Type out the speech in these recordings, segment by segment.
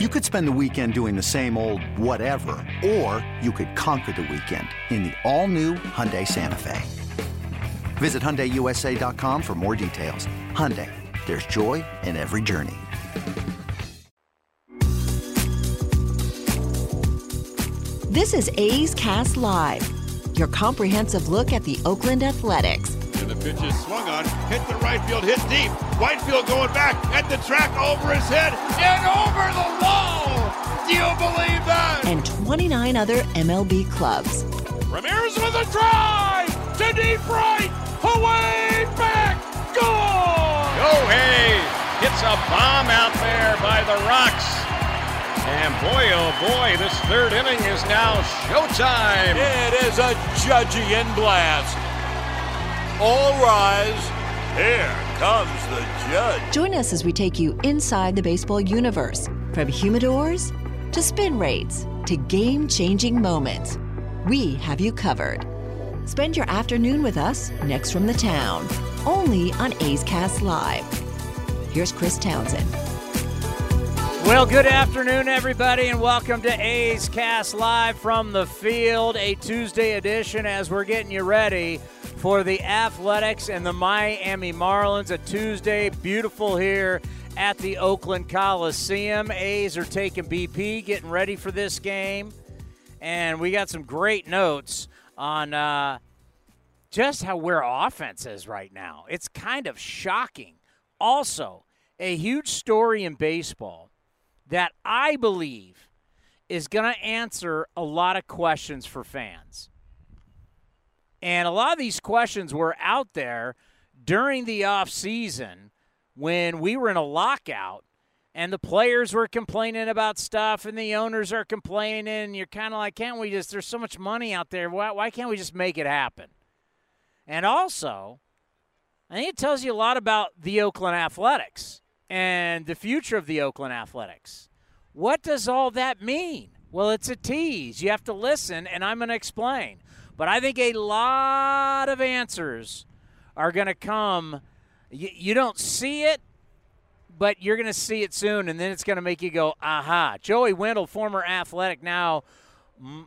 You could spend the weekend doing the same old whatever, or you could conquer the weekend in the all-new Hyundai Santa Fe. Visit HyundaiUSA.com for more details. Hyundai, there's joy in every journey. This is A's Cast Live, your comprehensive look at the Oakland Athletics. And pitch is swung on, hit the right field, hit deep. Whitefield going back at the track over his head and over the wall. Do you believe that? And 29 other MLB clubs. Ramirez with a drive to deep right, away back, goal! Go hey, hits a bomb out there by the Rocks. And boy, oh boy, this third inning is now showtime. It is a Judgian blast. All rise. Here comes the judge. Join us as we take you inside the baseball universe from humidors to spin rates to game changing moments. We have you covered. Spend your afternoon with us next from the town, only on A's Cast Live. Here's Chris Townsend. Well, good afternoon, everybody, and welcome to A's Cast Live from the field, a Tuesday edition as we're getting you ready for the Athletics and the Miami Marlins. A Tuesday, beautiful here at the Oakland Coliseum. A's are taking BP, getting ready for this game, and we got some great notes on uh, just how where offense is right now. It's kind of shocking. Also, a huge story in baseball that I believe is going to answer a lot of questions for fans. And a lot of these questions were out there during the off season when we were in a lockout and the players were complaining about stuff and the owners are complaining and you're kind of like can't we just there's so much money out there why, why can't we just make it happen and also i think it tells you a lot about the oakland athletics and the future of the Oakland Athletics. What does all that mean? Well, it's a tease. You have to listen, and I'm going to explain. But I think a lot of answers are going to come. You, you don't see it, but you're going to see it soon, and then it's going to make you go, aha. Joey Wendle, former athletic, now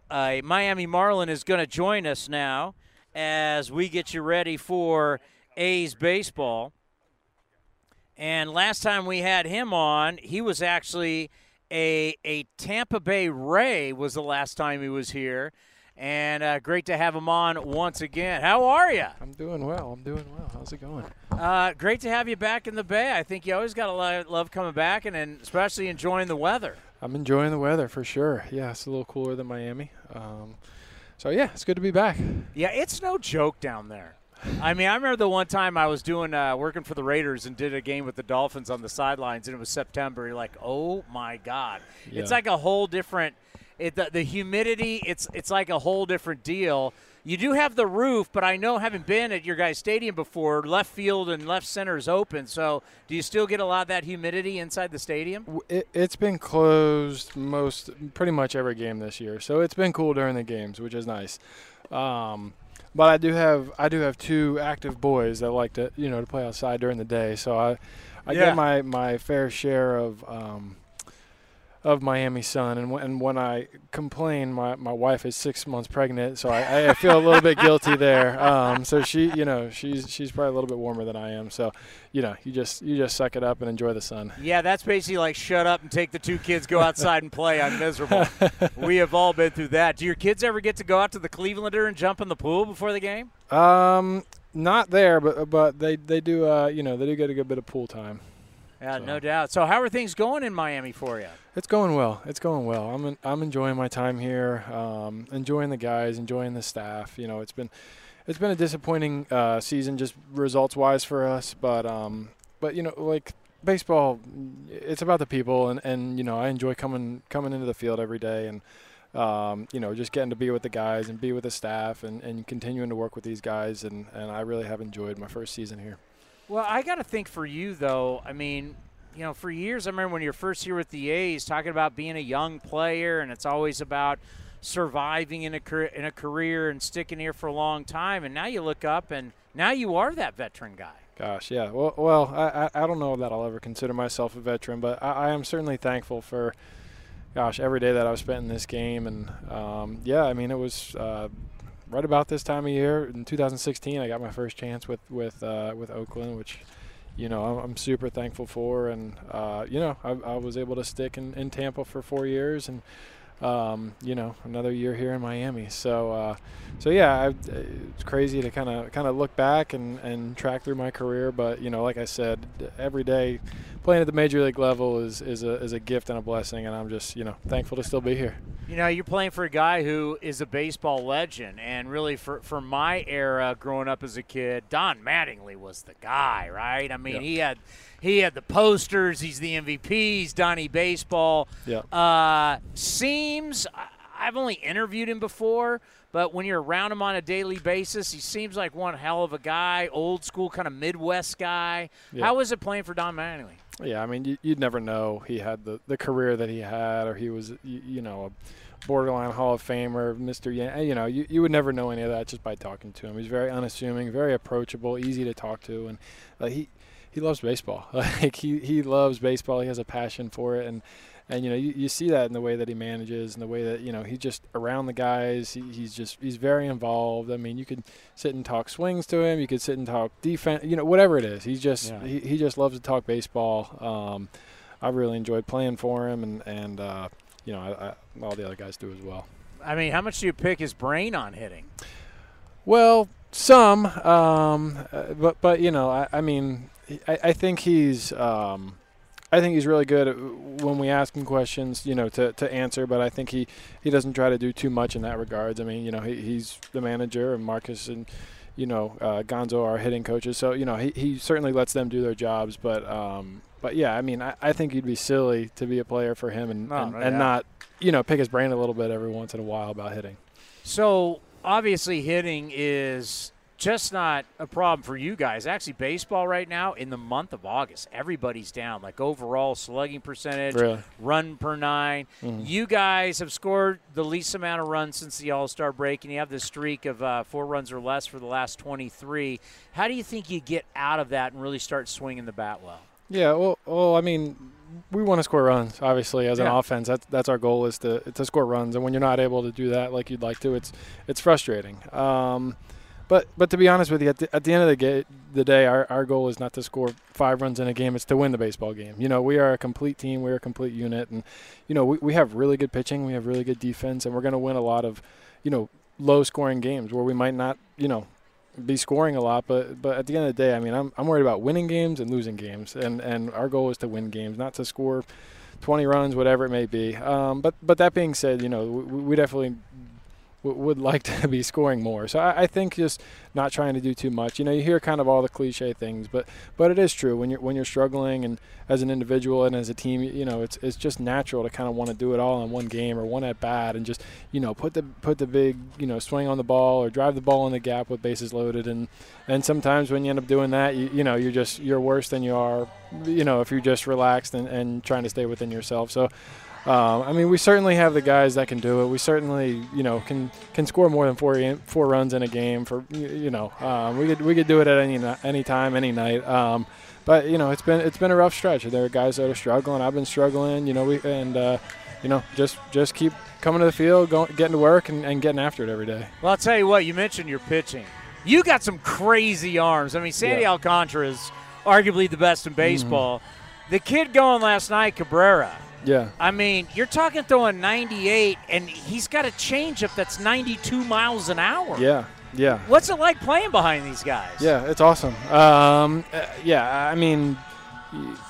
uh, Miami Marlin, is going to join us now as we get you ready for A's baseball. And last time we had him on, he was actually a a Tampa Bay Ray was the last time he was here. And uh, great to have him on once again. How are you? I'm doing well. I'm doing well. How's it going? Uh, great to have you back in the Bay. I think you always got a lot of love coming back, and, and especially enjoying the weather. I'm enjoying the weather for sure. Yeah, it's a little cooler than Miami. Um, so yeah, it's good to be back. Yeah, it's no joke down there. I mean, I remember the one time I was doing uh, working for the Raiders and did a game with the Dolphins on the sidelines, and it was September. You're like, oh my god, yeah. it's like a whole different. It, the, the humidity, it's it's like a whole different deal. You do have the roof, but I know having been at your guys' stadium before, left field and left center is open. So, do you still get a lot of that humidity inside the stadium? It, has been closed most, pretty much every game this year. So it's been cool during the games, which is nice. Um, but I do have I do have two active boys that like to you know to play outside during the day. So I I yeah. get my my fair share of um, of Miami Sun, and, w- and when I complain, my, my wife is six months pregnant, so I, I feel a little bit guilty there. Um, so she, you know, she's she's probably a little bit warmer than I am. So, you know, you just you just suck it up and enjoy the sun. Yeah, that's basically like shut up and take the two kids, go outside and play. I'm miserable. we have all been through that. Do your kids ever get to go out to the Clevelander and jump in the pool before the game? Um, not there, but but they they do uh you know they do get a good bit of pool time. Yeah, so. no doubt. So, how are things going in Miami for you? It's going well. It's going well. I'm in, I'm enjoying my time here. Um, enjoying the guys, enjoying the staff. You know, it's been it's been a disappointing uh, season just results wise for us, but um, but you know, like baseball, it's about the people, and, and you know, I enjoy coming coming into the field every day and. Um, you know, just getting to be with the guys and be with the staff and, and continuing to work with these guys. And, and I really have enjoyed my first season here. Well, I got to think for you, though, I mean, you know, for years, I remember when you're first here with the A's talking about being a young player, and it's always about surviving in a in a career and sticking here for a long time. And now you look up, and now you are that veteran guy. Gosh, yeah. Well, well, I, I don't know that I'll ever consider myself a veteran, but I, I am certainly thankful for, gosh, every day that I've spent in this game. And um, yeah, I mean, it was uh, right about this time of year in 2016. I got my first chance with with uh, with Oakland, which you know I'm, super thankful for. And uh, you know, I, I, was able to stick in, in Tampa for four years and um, you know, another year here in Miami. So, uh, so yeah, I, it's crazy to kind of kind of look back and, and track through my career. But you know, like I said, every day playing at the major league level is is a is a gift and a blessing, and I'm just you know thankful to still be here. You know, you're playing for a guy who is a baseball legend, and really for for my era growing up as a kid, Don Mattingly was the guy, right? I mean, yeah. he had he had the posters. He's the MVP. He's Donnie Baseball. Yeah. Uh, seems I've only interviewed him before, but when you're around him on a daily basis, he seems like one hell of a guy, old school kind of Midwest guy. Yeah. How was it playing for Don Mattingly? Yeah, I mean, you, would never know he had the, the career that he had, or he was, you, you know, a borderline Hall of Famer, Mr. Yan- you know, you, you would never know any of that just by talking to him. He's very unassuming, very approachable, easy to talk to, and uh, he he loves baseball. Like he, he loves baseball. He has a passion for it, and and you know you, you see that in the way that he manages and the way that you know he just around the guys. He, he's just he's very involved. I mean, you could sit and talk swings to him. You could sit and talk defense. You know, whatever it is. He's just yeah. he, he just loves to talk baseball. Um, I've really enjoyed playing for him, and and uh, you know I, I, all the other guys do as well. I mean, how much do you pick his brain on hitting? Well, some, um, uh, but but you know, I, I mean, I, I think he's um, I think he's really good when we ask him questions, you know, to, to answer. But I think he, he doesn't try to do too much in that regards. I mean, you know, he, he's the manager, and Marcus and you know uh, Gonzo are hitting coaches, so you know he, he certainly lets them do their jobs. But um, but yeah, I mean, I, I think you'd be silly to be a player for him and, and, and not you know pick his brain a little bit every once in a while about hitting. So obviously, hitting is just not a problem for you guys. Actually, baseball right now in the month of August, everybody's down. Like overall slugging percentage, really? run per 9 mm-hmm. You guys have scored the least amount of runs since the All Star break, and you have this streak of uh, four runs or less for the last 23. How do you think you get out of that and really start swinging the bat well? Yeah, well, well I mean, we want to score runs. Obviously, as an yeah. offense, that's that's our goal is to to score runs. And when you're not able to do that like you'd like to, it's it's frustrating. Um, but but to be honest with you, at the, at the end of the, ga- the day, our, our goal is not to score five runs in a game; it's to win the baseball game. You know, we are a complete team, we're a complete unit, and you know we, we have really good pitching, we have really good defense, and we're going to win a lot of, you know, low scoring games where we might not, you know, be scoring a lot. But but at the end of the day, I mean, I'm I'm worried about winning games and losing games, and and our goal is to win games, not to score. 20 runs, whatever it may be. Um, but but that being said, you know we, we definitely would like to be scoring more. So I, I, think just not trying to do too much. You know, you hear kind of all the cliche things, but but it is true when you're when you're struggling and as an individual and as a team, you know, it's it's just natural to kind of want to do it all in one game or one at bat and just you know put the put the big you know swing on the ball or drive the ball in the gap with bases loaded and and sometimes when you end up doing that, you you know you're just you're worse than you are, you know, if you're just relaxed and, and trying to stay within yourself. So. Um, I mean, we certainly have the guys that can do it. We certainly, you know, can can score more than four four runs in a game. For you know, um, we could we could do it at any any time, any night. Um, but you know, it's been it's been a rough stretch. There are guys that are struggling. I've been struggling. You know, we and uh, you know, just just keep coming to the field, going, getting to work, and, and getting after it every day. Well, I'll tell you what. You mentioned your pitching. You got some crazy arms. I mean, Sandy yeah. Alcantara is arguably the best in baseball. Mm-hmm. The kid going last night, Cabrera yeah. I mean, you're talking throwing 98, and he's got a changeup that's 92 miles an hour. Yeah. Yeah. What's it like playing behind these guys? Yeah, it's awesome. Um, uh, yeah, I mean,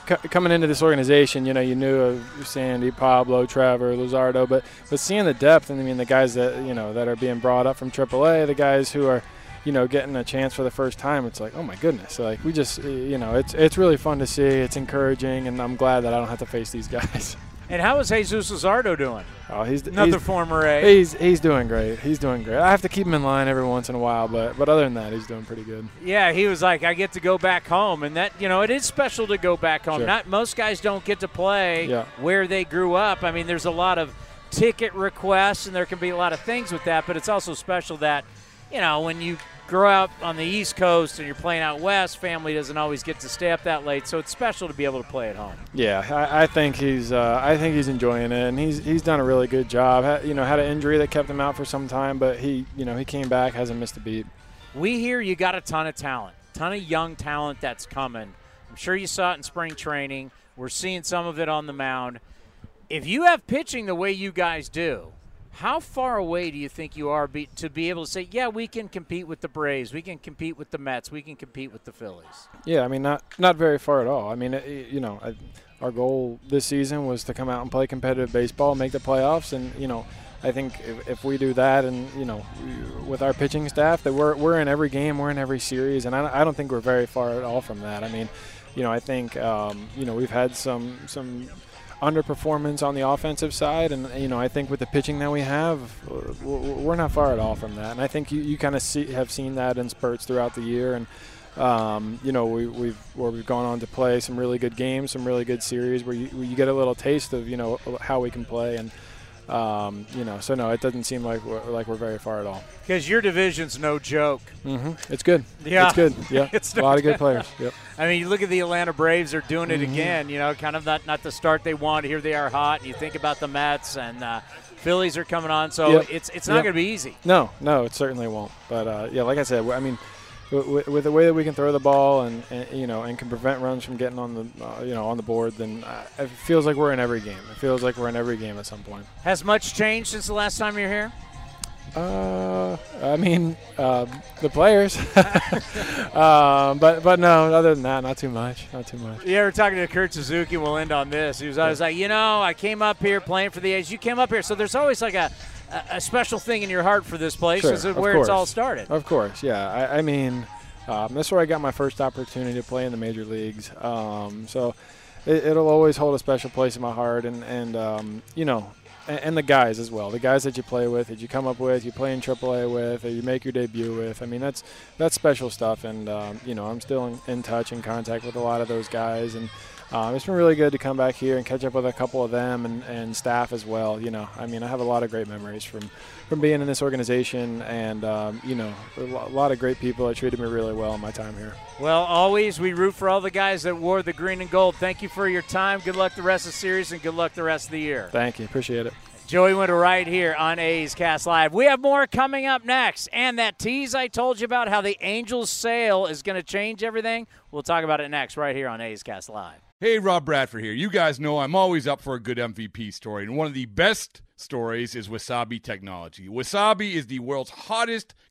coming into this organization, you know, you knew of Sandy, Pablo, Trevor, Luzardo, but but seeing the depth, and I mean, the guys that you know that are being brought up from AAA, the guys who are you know, getting a chance for the first time, it's like, oh my goodness, like we just, you know, it's it's really fun to see. It's encouraging, and I'm glad that I don't have to face these guys. And how is Jesus Luzardo doing? Oh, he's another he's, former A. He's he's doing great. He's doing great. I have to keep him in line every once in a while, but but other than that, he's doing pretty good. Yeah, he was like, I get to go back home, and that you know, it is special to go back home. Sure. Not most guys don't get to play yeah. where they grew up. I mean, there's a lot of ticket requests, and there can be a lot of things with that, but it's also special that you know when you grow up on the East Coast and you're playing out west, family doesn't always get to stay up that late, so it's special to be able to play at home. Yeah, I, I think he's uh, I think he's enjoying it, and he's he's done a really good job. You know, had an injury that kept him out for some time, but he you know he came back, hasn't missed a beat. We hear you got a ton of talent, ton of young talent that's coming. I'm sure you saw it in spring training. We're seeing some of it on the mound. If you have pitching the way you guys do, how far away do you think you are be, to be able to say, yeah, we can compete with the Braves, we can compete with the Mets, we can compete with the Phillies? Yeah, I mean, not not very far at all. I mean, it, you know, I, our goal this season was to come out and play competitive baseball, make the playoffs, and you know, I think if, if we do that, and you know, with our pitching staff, that we're we're in every game, we're in every series, and I, I don't think we're very far at all from that. I mean, you know, I think um, you know we've had some some underperformance on the offensive side, and you know I think with the pitching that we have, we're not far at all from that. And I think you, you kind of see have seen that in spurts throughout the year, and um, you know we, we've where we've gone on to play some really good games, some really good series where you, where you get a little taste of you know how we can play and. Um, you know, so no, it doesn't seem like we're, like we're very far at all. Because your division's no joke. Mm-hmm. It's good. Yeah, it's good. Yeah, it's a lot of good players. Yep. I mean, you look at the Atlanta Braves; they're doing it Mhm. again. You know, kind of not not the start they want. Here they are hot. And You think about the Mets and uh, Phillies are coming on, so Yep. it's it's not Yep. going to be easy. No, no, it certainly won't. But uh, yeah, like I said, I mean, with, with the way that we can throw the ball and, and you know and can prevent runs from getting on the uh, you know on the board, then uh, it feels like we're in every game. It feels like we're in every game at some point. Has much changed since the last time you're here? Uh, I mean, uh, the players. um, but but no, other than that, not too much. Not too much. Yeah, we're talking to Kurt Suzuki. We'll end on this. He was always like, you know, I came up here playing for the A's. You came up here, so there's always like a a, special thing in your heart for this place. Sure, is of where it's all started. Of course, yeah. I, I mean, um, that's where I got my first opportunity to play in the major leagues. Um, so it, it'll always hold a special place in my heart, and and um, you know, and, and the guys as well. The guys that you play with, that you come up with, you play in AAA with, or you make your debut with. I mean, that's that's special stuff, and um, you know, I'm still in, in touch and contact with a lot of those guys, and. Um, it's been really good to come back here and catch up with a couple of them and, and staff as well. You know, I mean, I have a lot of great memories from, from being in this organization, and um, you know, a lot of great people that treated me really well in my time here. Well, always we root for all the guys that wore the green and gold. Thank you for your time. Good luck the rest of the series, and good luck the rest of the year. Thank you, appreciate it. Joey Wendle right here on A's Cast Live. We have more coming up next. And that tease I told you about how the Angels sale is going to change everything, we'll talk about it next right here on A's Cast Live. Hey, Rob Bradford here. You guys know I'm always up for a good MVP story, and one of the best stories is Wasabi Technology. Wasabi is the world's hottest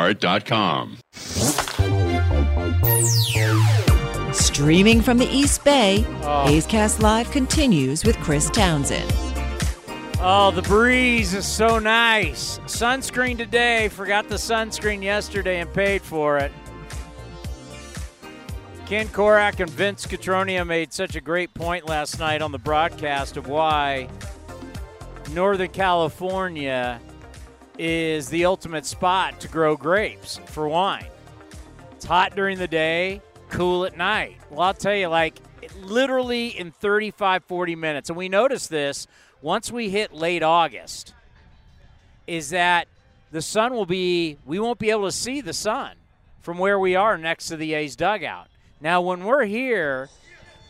lastdivebar.com. Streaming from the East Bay, oh. A's Cast Live continues with Chris Townsend. Oh, the breeze is so nice. Sunscreen today. Forgot the sunscreen yesterday and paid for it. Ken Korach and Vince Cotroneo made such a great point last night on the broadcast of why Northern California is the ultimate spot to grow grapes for wine. It's hot during the day, cool at night. Well, I'll tell you, like, literally in 35, 40 minutes, and we noticed this once we hit late August, is that the sun will be, we won't be able to see the sun from where we are next to the A's dugout. Now, when we're here,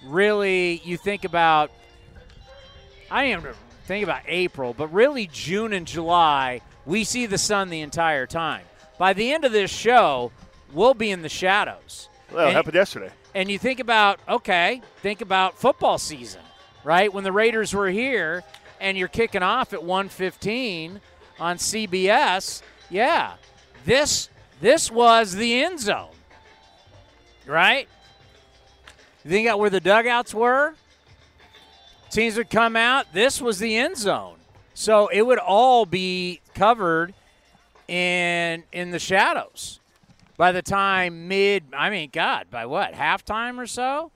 really, you think about, I am think about April, but really June and July, we see the sun the entire time. By the end of this show, we'll be in the shadows. Well, And- happened yesterday. and you think about okay, think about football season, right? When the Raiders were here and you're kicking off at 1:15 on CBS, yeah. This this was the end zone. Right? You think about where the dugouts were? Teams would come out, this was the end zone. So it would all be covered in in the shadows. By the time mid i mean god by what halftime or so?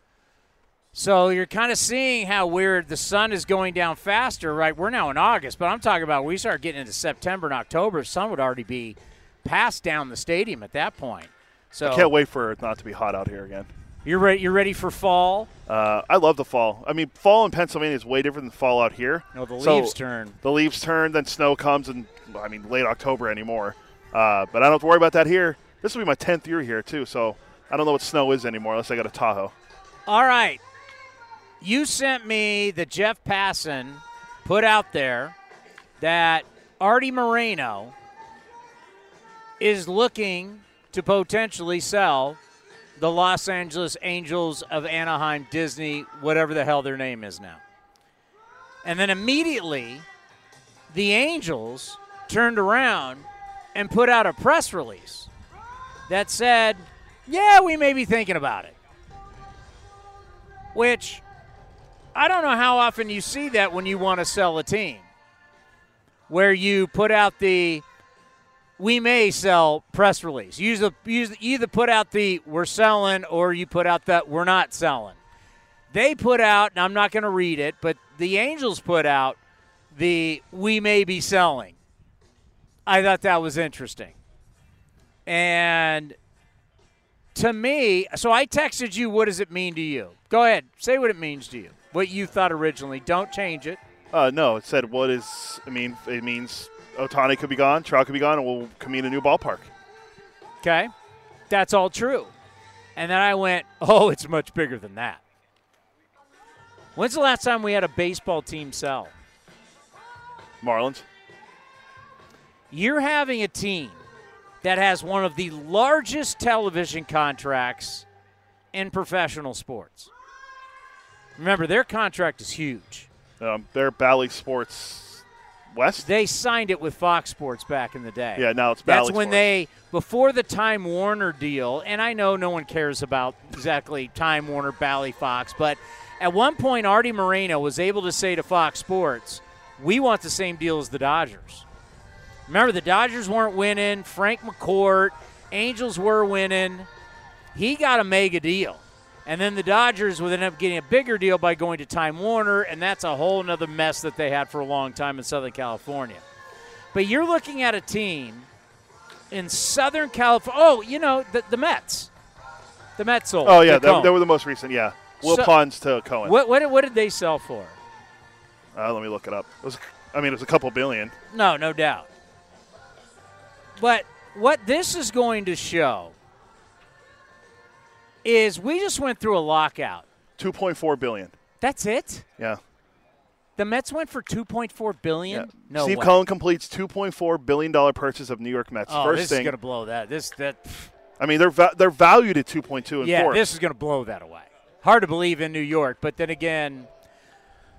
So you're kind of seeing how weird the sun is going down faster right? We're now in august but i'm talking about we start getting into september and october the sun would already be passed down the stadium at that point. So I can't wait for it not to be hot out here again. You're ready you're ready for fall Uh, I love the fall. I mean, fall in Pennsylvania is way different than fall out here. no the So, leaves turn The leaves turn, then snow comes, and I mean, late October anymore. Uh, but I don't have to worry about that here. This will be my 10th year here, too, so I don't know what snow is anymore unless I got a Tahoe. All right. You sent me that Jeff Passan put out there that Artie Moreno is looking to potentially sell the Los Angeles Angels of Anaheim Disney, whatever the hell their name is now. And then immediately, the Angels turned around and put out a press release that said, yeah, we may be thinking about it which I don't know how often you see that when you want to sell a team, where you put out the we may sell press release. You usually, usually either put out the we're selling or you put out that we're not selling. They put out, and I'm not going to read it, but the Angels put out the we may be selling. I thought that was interesting. And to me, so I texted you, what does it mean to you? Go ahead, say what it means to you. What you thought originally. Don't change it. Uh, no, it said what is. I mean, it means Ohtani could be gone, Trout could be gone, and we'll commit a new ballpark. Okay? That's all true. And then I went, oh, it's much bigger than that. When's the last time we had a baseball team sell? Marlins. You're having a team that has one of the largest television contracts in professional sports. Remember, their contract is huge. Um, they're Bally Sports West. They signed it with Fox Sports back in the day. Yeah, now it's That's when Sports. they before the Time Warner deal, and I know no one cares about exactly Time Warner, Bally Fox, but at one point Artie Moreno was able to say to Fox Sports, "We want the same deal as the Dodgers." Remember, the Dodgers weren't winning. Frank McCourt, Angels were winning. He got a mega deal. And then the Dodgers would end up getting a bigger deal by going to Time Warner, and that's a whole nother mess that they had for a long time in Southern California. But you're looking at a team in Southern California. Oh, you know, the, the Mets. The Mets sold. Oh yeah, they, they were the most recent. Yeah, Will So- Pons to Cohen. What, what, what did they sell for? Uh, let me look it up. It was, I mean, it was a couple billion. No, no doubt. But what this is going to show is we just went through a lockout. Two point four billion. That's it? Yeah. The Mets went for 2.4 billion? yeah. No Steve way. Cohen completes two point four billion dollar purchase of New York Mets. Oh, First this thing. is going to blow that. This that I mean, they're va- they're valued at two point two and Yeah, four. this is going to blow that away. Hard to believe in New York, but then again,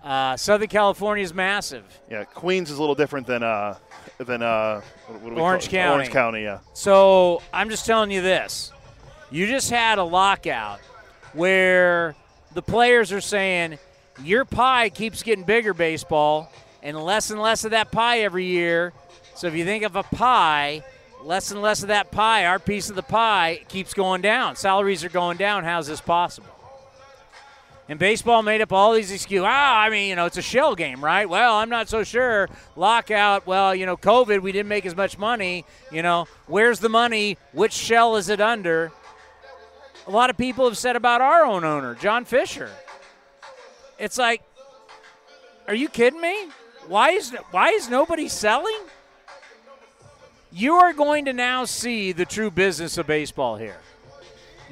Uh, Southern California is massive. Yeah, Queens is a little different than uh, than uh, what, what do we Orange call? County. Orange County, yeah. So I'm just telling you this. You just had a lockout where the players are saying, your pie keeps getting bigger, baseball, and less and less of that pie every year. So if you think of a pie, less and less of that pie, our piece of the pie, keeps going down. Salaries are going down. How's this possible? And baseball made up all these excuses. Ah, I mean, you know, it's a shell game, right? Well, I'm not so sure. Lockout. Well, you know, COVID, we didn't make as much money. You know, where's the money? Which shell is it under? A lot of people have said about our own owner, John Fisher. It's like, are you kidding me? Why is why is nobody selling? You are going to now see the true business of baseball here.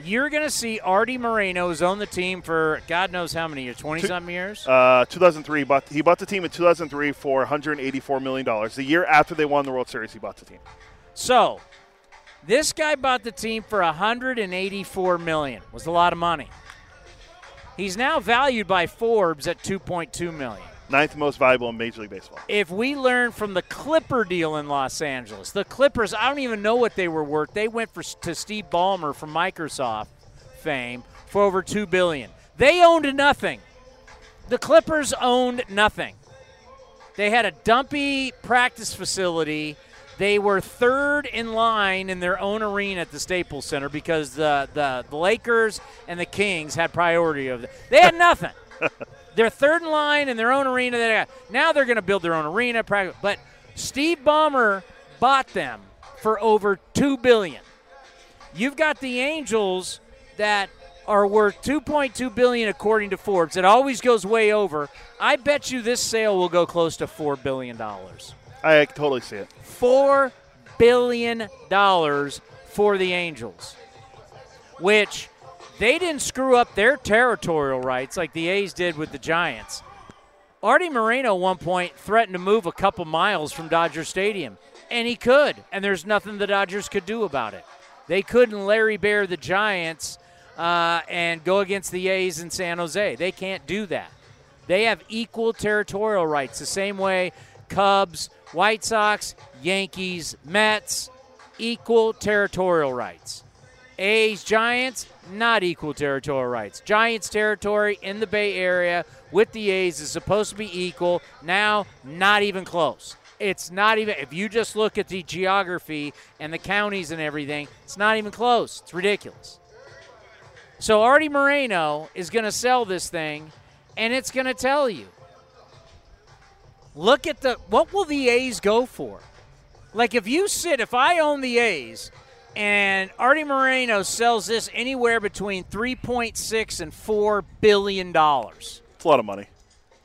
You're going to see Artie Moreno, who's owned the team for God knows how many years, 20 something years? Uh, 2003, but he bought the team in 2003 for 184 million dollars. The year after they won the World Series, he bought the team. So, this guy bought the team for 184 million. Was a lot of money. He's now valued by Forbes at 2.2 million. Ninth most valuable in Major League Baseball. If we learn from the Clipper deal in Los Angeles, the Clippers, I don't even know what they were worth. They went for to Steve Ballmer from Microsoft fame for over 2 billion. They owned nothing. The Clippers owned nothing. They had a dumpy practice facility. They were third in line in their own arena at the Staples Center because the, the, the Lakers and the Kings had priority of it. They had nothing. they're third in line in their own arena. They got, now they're going to build their own arena. But Steve Ballmer bought them for over two billion. You've got the Angels that are worth 2.2 billion according to Forbes. It always goes way over. I bet you this sale will go close to 4 billion dollars. I totally see it. 4 billion dollars for the Angels. Which they didn't screw up their territorial rights like the A's did with the Giants. Artie Moreno one point threatened to move a couple miles from Dodger Stadium, and he could, and there's nothing the Dodgers could do about it. They couldn't Larry Baer the Giants uh, and go against the A's in San Jose. They can't do that. They have equal territorial rights, the same way Cubs, White Sox, Yankees, Mets, equal territorial rights. A's, Giants, not equal territorial rights. Giants territory in the Bay Area with the A's is supposed to be equal. Now, not even close. It's not even, if you just look at the geography and the counties and everything, it's not even close. It's ridiculous. So, Artie Moreno is going to sell this thing, and it's going to tell you look at the, what will the A's go for? Like, if you sit, if I own the A's, and Artie Moreno sells this anywhere between 3.6 and 4 billion dollars. It's a lot of money.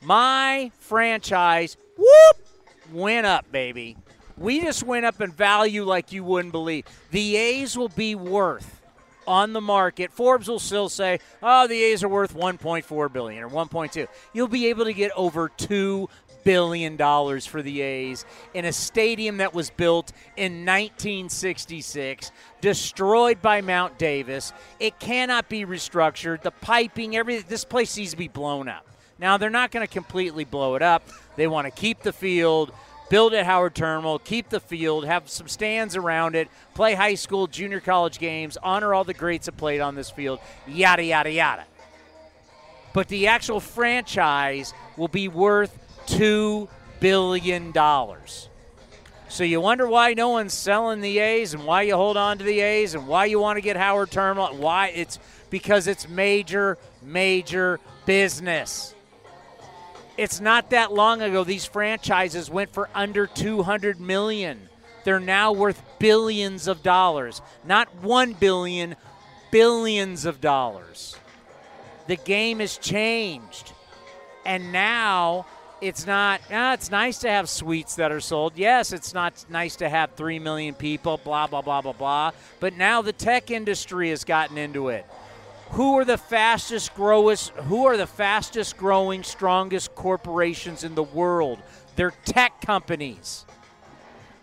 My franchise, whoop, went up, baby. We just went up in value like you wouldn't believe. The A's will be worth on the market. Forbes will still say, "Oh, the A's are worth 1.4 billion or 1.2." You'll be able to get over 2 billion dollars for the A's in a stadium that was built in 1966, destroyed by Mount Davis. It cannot be restructured. The piping, everything, this place needs to be blown up. Now they're not going to completely blow it up. They want to keep the field, build at Howard Terminal, keep the field, have some stands around it, play high school, junior college games, honor all the greats that played on this field, yada yada yada. But the actual franchise will be worth two billion dollars. So you wonder why no one's selling the A's and why you hold on to the A's and why you want to get Howard Terminal why it's because it's major, major business. It's not that long ago these franchises went for under 200 million. They're now worth billions of dollars. Not 1 billion, billions of dollars. The game has changed. And now it's not, ah, it's nice to have suites that are sold. Yes, it's not nice to have 3 million people, blah, blah, blah, blah, blah. But now the tech industry has gotten into it. Who are the fastest growers? who are the fastest growing, strongest corporations in the world? They're tech companies.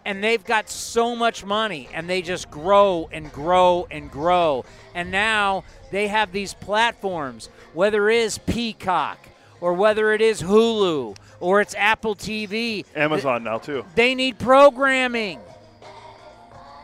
And they've got so much money and they just grow and grow and grow. And now they have these platforms, whether it is Peacock or whether it is Hulu or it's Apple TV. Amazon now too. They need programming.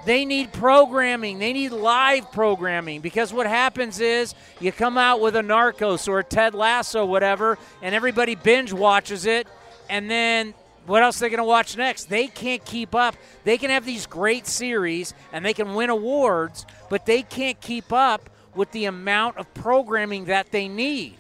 They need programming. They need live programming because what happens is you come out with a Narcos or a Ted Lasso, whatever, and everybody binge watches it, and then what else are they going to watch next? They can't keep up. They can have these great series and they can win awards, but they can't keep up with the amount of programming that they need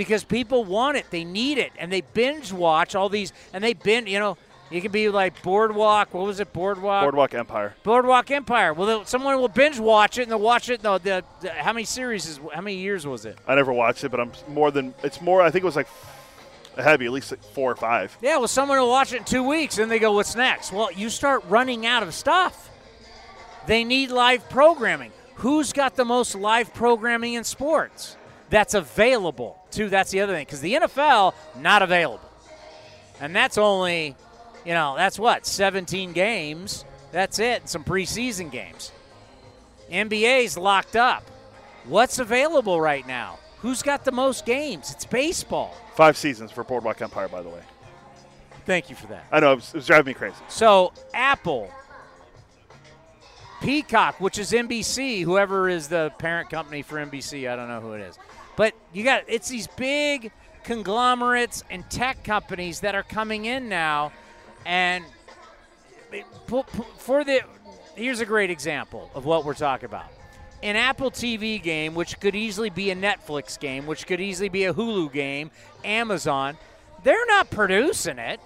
because people want it. They need it. And they binge watch all these, and they binge, you know, you can be like Boardwalk. What was it? Boardwalk. Boardwalk Empire. Boardwalk Empire. Well, someone will binge watch it and they'll watch it. No, the, the how many series is how many years was it? I never watched it, but I'm more than it's more. I think it was like it had to be at least like four or five. Yeah, well, someone will watch it in two weeks and they go, "What's next?" Well, you start running out of stuff. They need live programming. Who's got the most live programming in sports that's available? Too. That's the other thing because the NFL not available, and that's only, you know, that's what 17 games. That's it. Some preseason games. NBA's locked up. What's available right now? Who's got the most games? It's baseball. Five seasons for Boardwalk Empire, by the way. Thank you for that. I know it was, it was driving me crazy. So Apple, Peacock, which is NBC, whoever is the parent company for NBC, I don't know who it is, but you got it's these big conglomerates and tech companies that are coming in now, and for the here's a great example of what we're talking about. An Apple TV game, which could easily be a Netflix game, which could easily be a Hulu game, Amazon, they're not producing it.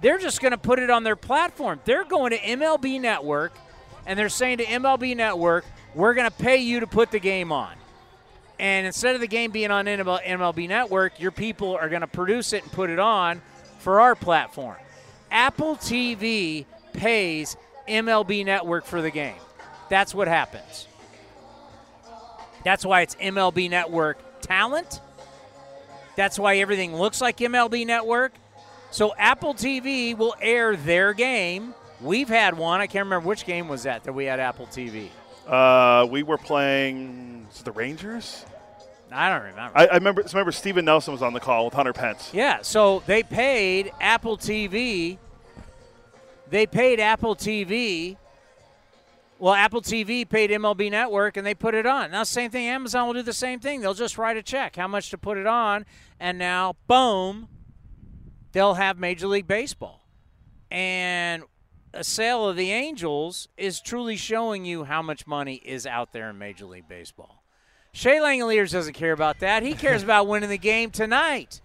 They're just going to put it on their platform. They're going to MLB Network and they're saying to MLB Network, we're going to pay you to put the game on. And instead of the game being on MLB Network, your people are going to produce it and put it on for our platform. Apple TV pays MLB Network for the game. That's what happens. That's why it's MLB Network talent. That's why everything looks like MLB Network. So Apple TV will air their game. We've had one. I can't remember which game was that that we had Apple TV. Uh, we were playing the Rangers. I don't remember. I, I remember. so remember Stephen Nelson was on the call with Hunter Pence. Yeah, so they paid Apple TV. They paid Apple TV. Well, Apple TV paid MLB Network and they put it on. Now, same thing. Amazon will do the same thing. They'll just write a check, how much to put it on, and now, boom, they'll have Major League Baseball. And a sale of the Angels is truly showing you how much money is out there in Major League Baseball. Shea Langeliers doesn't care about that. He cares about winning the game tonight.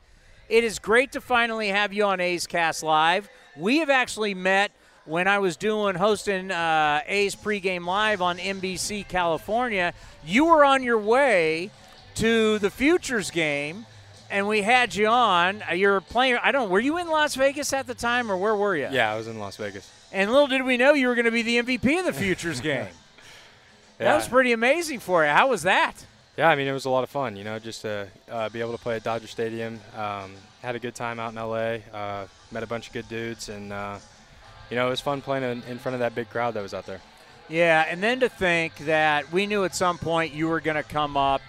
It is great to finally have you on A's Cast Live. We have actually met when I was doing hosting uh, A's pregame live on NBC California. You were on your way to the Futures game, and we had you on. You're playing. I don't. Were you in Las Vegas at the time, or where were you? Yeah, I was in Las Vegas. And little did we know you were going to be the MVP of the Futures game. That was pretty amazing for you. How was that? Yeah, I mean, it was a lot of fun, you know, just to uh, be able to play at Dodger Stadium. Um, had a good time out in LA, uh, met a bunch of good dudes, and, uh, you know, it was fun playing in, in front of that big crowd that was out there. Yeah, and then to think that we knew at some point you were going to come up.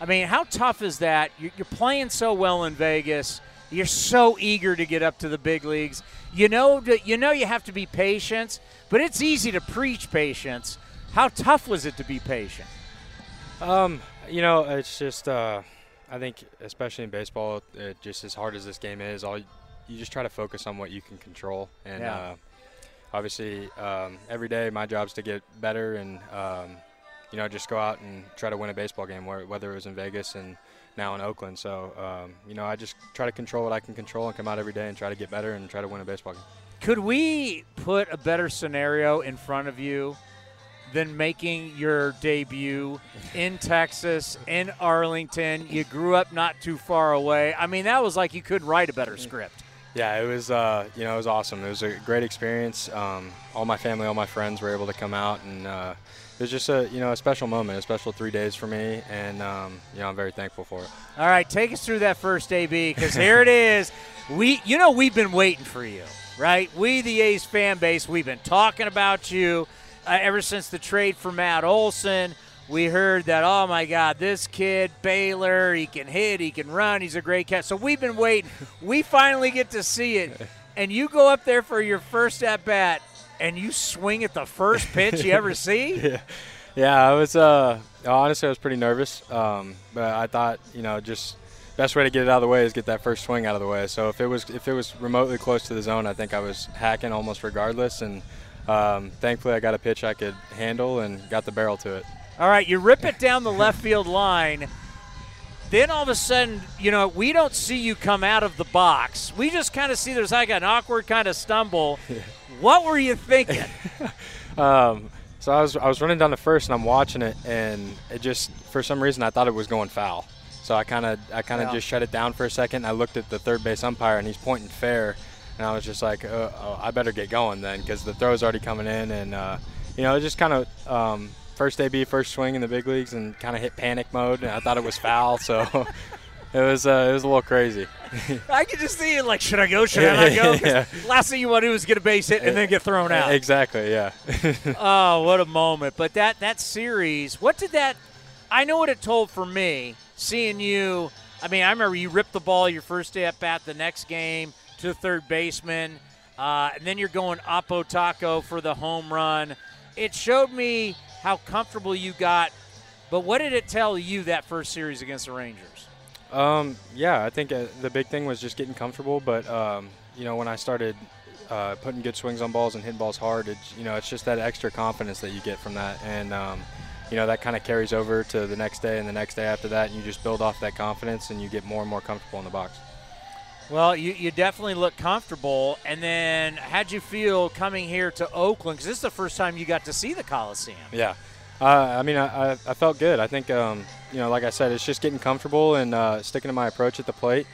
I mean, how tough is that? You're playing so well in Vegas. You're so eager to get up to the big leagues. You know you know you have to be patient, but it's easy to preach patience. How tough was it to be patient? Um, you know, it's just, uh, I think, especially in baseball, it, just as hard as this game is, all you, just try to focus on what you can control. And Yeah. uh, obviously, um, every day my job's to get better and, um, you know, just go out and try to win a baseball game, whether it was in Vegas and now in Oakland. So, um, you know, I just try to control what I can control and come out every day and try to get better and try to win a baseball game. Could we put a better scenario in front of you than making your debut in Texas, in Arlington? You grew up not too far away. I mean, that was like you couldn't write a better script. Yeah, it was. Uh, you know, it was awesome. It was a great experience. Um, all my family, all my friends were able to come out, and uh, was just a you know a special moment, a special three days for me, and um, you know I'm very thankful for it. All right, take us through that first AB because here it is. We, you know, we've been waiting for you, right? We, the A's fan base, we've been talking about you uh, ever since the trade for Matt Olson. we heard that, oh my God, this kid, Baylor, he can hit, he can run, he's a great catch. So we've been waiting. We finally get to see it. And you go up there for your first at bat and you swing at the first pitch you ever see? yeah. Yeah, I was, uh, honestly, I was pretty nervous. Um, but I thought, you know, just best way to get it out of the way is get that first swing out of the way. So if it was if it was remotely close to the zone, I think I was hacking almost regardless. And um, thankfully, I got a pitch I could handle and got the barrel to it. All right, you rip it down the left field line. Then all of a sudden, you know, we don't see you come out of the box. We just kind of see there's like an awkward kind of stumble. what were you thinking? um, so I was I was running down the first and I'm watching it and it just for some reason I thought it was going foul. So I kind of I kind of yeah. just shut it down for a second. I looked at the third base umpire and he's pointing fair, and I was just like, uh, oh, I better get going then because the throw's already coming in and uh, you know just kind of um, first AB first swing in the big leagues and kind of hit panic mode and I thought it was foul so. It was uh, it was a little crazy. I could just see it like, should I go? Should I not go? yeah. Last thing you want to do is get a base hit and then get thrown out. Exactly. Yeah. oh, what a moment! But that that series, what did that? I know what it told for me seeing you. I mean, I remember you ripped the ball your first day at bat the next game to the third baseman, uh, and then you're going Oppo Taco for the home run. It showed me how comfortable you got, but what did it tell you that first series against the Rangers? Um, yeah, I think uh, the big thing was just getting comfortable. But um, you know, when I started uh, putting good swings on balls and hitting balls hard, it's you know, it's just that extra confidence that you get from that, and um, you know that kind of carries over to the next day and the next day after that, and you just build off that confidence and you get more and more comfortable in the box. Well, you, you definitely look comfortable. And then, how'd you feel coming here to Oakland? Because this is the first time you got to see the Coliseum. Yeah. Uh, I mean, I, I, felt good. I think, um, you know, like I said, it's just getting comfortable and uh, sticking to my approach at the plate.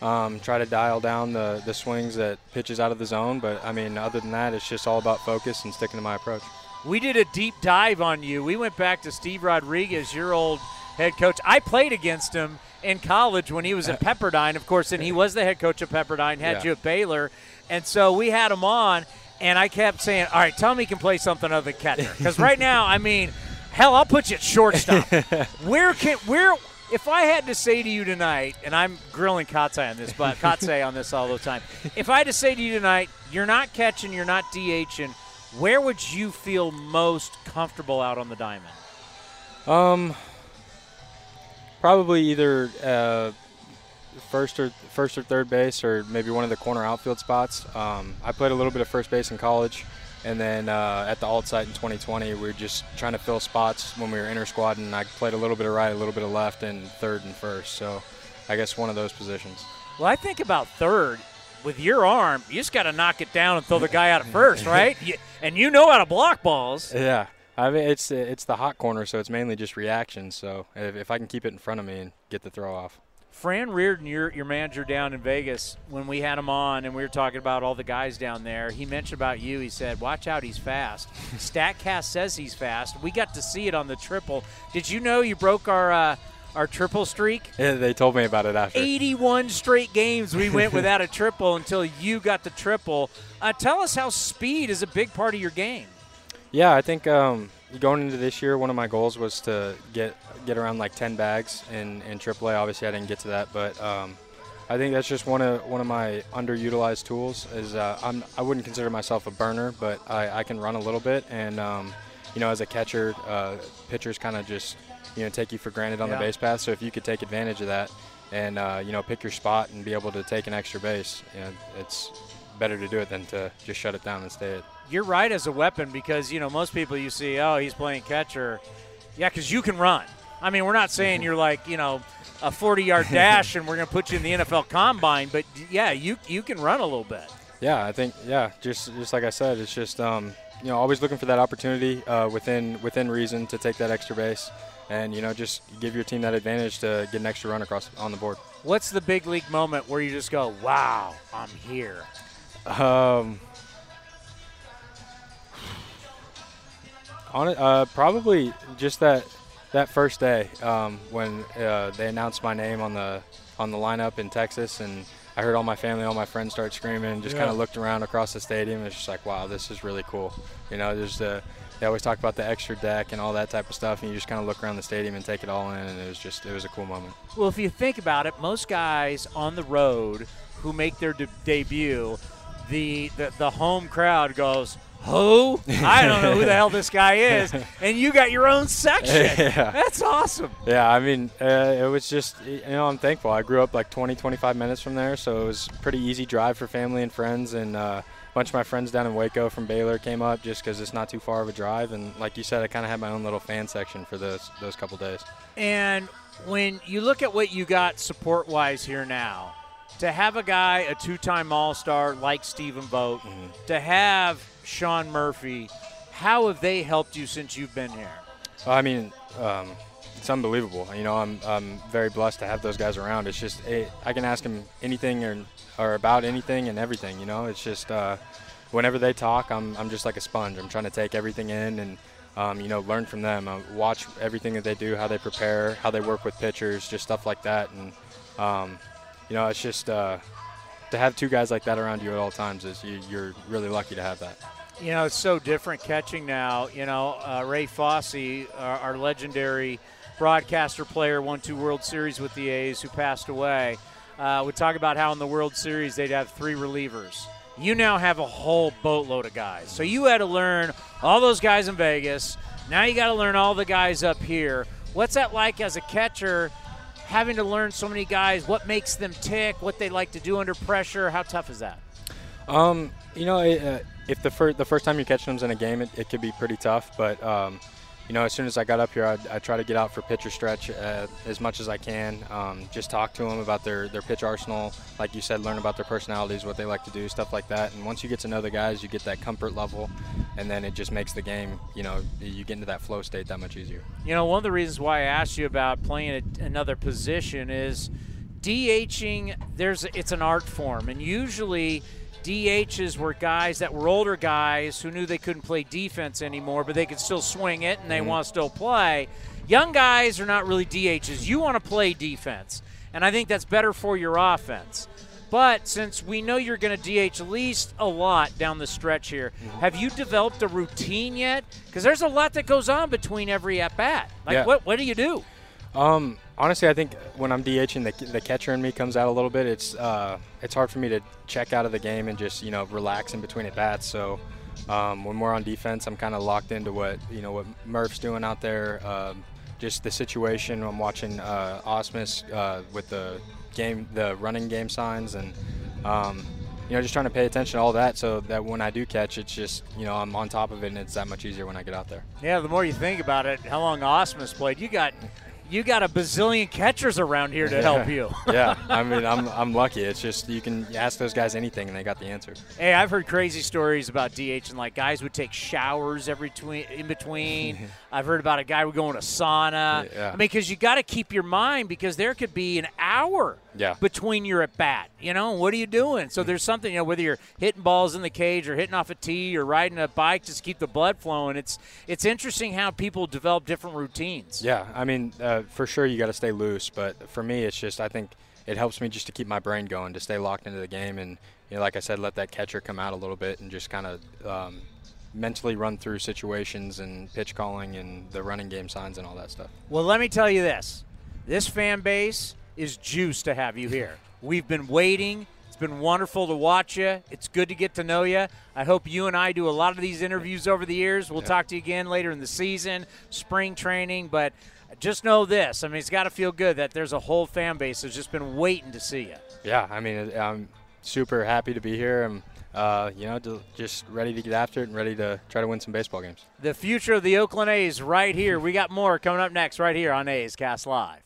Um, try to dial down the, the swings that pitches out of the zone. But, I mean, other than that, it's just all about focus and sticking to my approach. We did a deep dive on you. We went back to Steve Rodriguez, your old head coach. I played against him in college when he was at Pepperdine, of course, and he was the head coach of Pepperdine, had yeah. you at Baylor. And so we had him on, and I kept saying, All right, tell me he can play something other than catcher. Because right now, I mean, hell, I'll put you at shortstop. where can, where, if I had to say to you tonight, and I'm grilling Kotsay on this, but Kotsay on this all the time. If I had to say to you tonight, you're not catching, you're not DHing, where would you feel most comfortable out on the diamond? Um, probably either uh, first or first or third base, or maybe one of the corner outfield spots. Um, I played a little bit of first base in college, and then uh, at the alt site in 2020, we were just trying to fill spots when we were inter squad, and I played a little bit of right, a little bit of left, and third and first. So, I guess one of those positions. Well, I think about third with your arm, you just got to knock it down and throw the guy out at first, right? you, and you know how to block balls. Yeah. I mean, it's it's the hot corner, so it's mainly just reaction. So if, if I can keep it in front of me and get the throw off. Fran Riordan, your your manager down in Vegas, when we had him on and we were talking about all the guys down there, he mentioned about you. He said, "Watch out, he's fast." Statcast says he's fast. We got to see it on the triple. Did you know you broke our? Uh, our triple streak. Yeah, they told me about it after. 81 straight games we went without a triple until you got the triple. Uh, tell us how speed is a big part of your game. Yeah, I think um, going into this year, one of my goals was to get get around like 10 bags in, in AAA. Obviously, I didn't get to that, but um, I think that's just one of one of my underutilized tools. Is uh, I'm I wouldn't consider myself a burner, but I, I can run a little bit, and um, you know, as a catcher, uh, pitchers kind of just you know take you for granted on yeah. the base path. So if you could take advantage of that and uh, you know pick your spot and be able to take an extra base, you know, it's better to do it than to just shut it down and stay it. You're right as a weapon because you know most people you see, oh, he's playing catcher. Yeah, because you can run. I mean, we're not saying you're like you know a 40 yard dash and we're going to put you in the NFL Combine, but yeah, you you can run a little bit. Yeah, I think yeah, just just like I said, it's just um, you know always looking for that opportunity uh, within within reason to take that extra base and you know just give your team that advantage to get an extra run across on the board. What's the big league moment where you just go, "Wow, I'm here"? Um, on it, uh, probably just that that first day um, when uh, they announced my name on the on the lineup in Texas, and I heard all my family, all my friends start screaming, and just Yeah. kind of looked around across the stadium. It's just like, wow, this is really cool. You know, there's the they always talk about the extra deck and all that type of stuff, and you just kind of look around the stadium and take it all in, and it was just it was a cool moment. Well, if you think about it, most guys on the road who make their de- debut, the, the the home crowd goes, "Who? I don't know who the hell this guy is," and you got your own section. Yeah. That's awesome. Yeah, I mean, uh, it was just, you know, I'm thankful. I grew up like 20, 25 minutes from there, so it was pretty easy drive for family and friends. And uh, a bunch of my friends down in Waco from Baylor came up just because it's not too far of a drive. And like you said, I kind of had my own little fan section for those those couple days. And when you look at what you got support wise here now, to have a guy, a two time All Star like Stephen Vogt, to have Sean Murphy, how have they helped you since you've been here? I mean, um, it's unbelievable. You know, I'm, I'm very blessed to have those guys around. It's just it, I can ask them anything or, or about anything and everything. You know, it's just uh, whenever they talk, I'm, I'm just like a sponge. I'm trying to take everything in and um, you know learn from them. Uh, watch everything that they do, how they prepare, how they work with pitchers, just stuff like that. And um, you know, it's just uh, to have two guys like that around you at all times is you, you're really lucky to have that. You know, it's so different catching now. You know, uh, Ray Fosse, our, our legendary broadcaster player, won two World Series with the A's, who passed away. Uh, would talk about how in the World Series they'd have three relievers. You now have a whole boatload of guys. So you had to learn all those guys in Vegas. Now you got to learn all the guys up here. What's that like as a catcher? Having to learn so many guys, what makes them tick, what they like to do under pressure. How tough is that? Um, you know, it, uh, if the first the first time you're catching them in a game, it, it could be pretty tough. But um, you know, as soon as I got up here, I, I try to get out for pitcher stretch uh, as much as I can. Um, just talk to them about their their pitch arsenal, like you said, learn about their personalities, what they like to do, stuff like that. And once you get to know the guys, you get that comfort level, and then it just makes the game. You know, you get into that flow state that much easier. You know, one of the reasons why I asked you about playing a, another position is DHing. There's it's an art form, and usually DHs were guys that were older guys who knew they couldn't play defense anymore, but they could still swing it and they mm-hmm. want to still play. Young guys are not really DHs. You want to play defense, and I think that's better for your offense. But since we know you're going to DH at least a lot down the stretch here, mm-hmm. have you developed a routine yet? Because there's a lot that goes on between every at bat. Like, Yeah. what, what do you do? Um, honestly, I think when I'm DHing, the, the catcher in me comes out a little bit. It's uh, it's hard for me to check out of the game and just you know relax in between at bats. So um, when we're on defense, I'm kind of locked into what you know what Murph's doing out there. Um, just the situation. I'm watching uh, Ausmus uh, with the game, the running game signs, and um, you know just trying to pay attention to all that, so that when I do catch, it's just you know I'm on top of it, and it's that much easier when I get out there. Yeah, the more you think about it, how long Ausmus played, you got you got a bazillion catchers around here to help you. yeah, I mean, I'm, I'm lucky. It's just you can ask those guys anything and they got the answer. Hey, I've heard crazy stories about DH and like guys would take showers every between in between. I've heard about a guy would go in a sauna. Yeah. I mean, because you got to keep your mind because there could be an hour Yeah. between your at bat. You know, what are you doing? So there's something. You know, whether you're hitting balls in the cage or hitting off a tee or riding a bike just keep the blood flowing. It's it's interesting how people develop different routines. Yeah, I mean, uh, for sure you got to stay loose, but for me, it's just I think it helps me just to keep my brain going, to stay locked into the game, and you know, like I said, let that catcher come out a little bit and just kind of um, mentally run through situations and pitch calling and the running game signs and all that stuff. Well, let me tell you this. This fan base is juiced to have you here. We've been waiting. It's been wonderful to watch you. It's good to get to know you. I hope you and I do a lot of these interviews over the years. We'll talk to you again later in the season, spring training, but just know this. I mean, it's got to feel good that there's a whole fan base that's just been waiting to see you. Yeah, I mean, I'm super happy to be here. I'm, uh, you know, just ready to get after it and ready to try to win some baseball games. The future of the Oakland A's right here. We got more coming up next right here on A's Cast Live.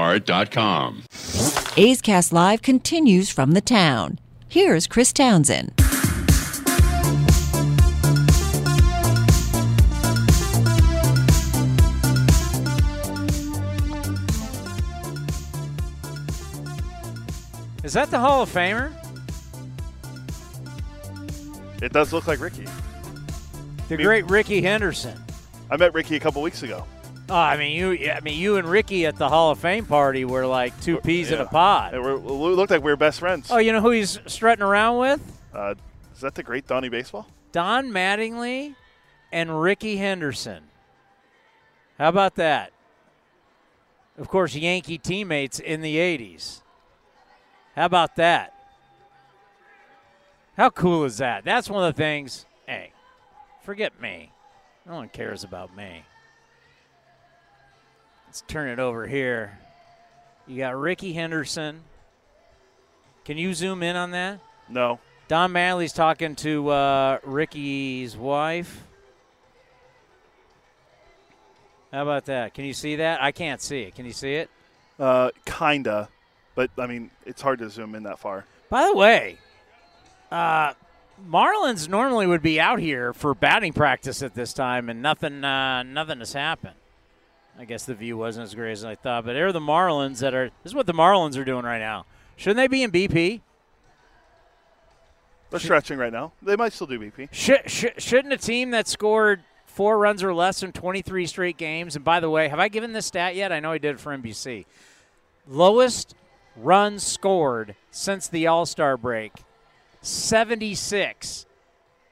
lastdivebar.com. A's Cast Live continues from the town. Here's Chris Townsend. Is that the Hall of Famer? It does look like Ricky. The great Ricky Henderson. I met Ricky a couple weeks ago. Oh, I mean you. I mean you and Ricky at the Hall of Fame party were like two peas in a Yeah. pod. We looked like we were best friends. Oh, you know who he's strutting around with? Uh, is that the great Donnie Baseball? Don Mattingly and Ricky Henderson. How about that? Of course, Yankee teammates in the 80s. How about that? How cool is that? That's one of the things. Hey, forget me. No one cares about me. Let's turn it over here. You got Ricky Henderson. Can you zoom in on that? No. Don Mattingly's talking to uh, Ricky's wife. How about that? Can you see that? I can't see it. Can you see it? Uh, kinda, but I mean, it's hard to zoom in that far. By the way, uh, Marlins normally would be out here for batting practice at this time, and nothing, uh, nothing has happened. I guess the view wasn't as great as I thought, but they're the Marlins that are. This is what the Marlins are doing right now. Shouldn't they be in BP? They're stretching right now. They might still do BP. Should, should, shouldn't a team that scored four runs or less in 23 straight games, and by the way, have I given this stat yet? I know I did for NBC. Lowest runs scored since the All Star break, 76,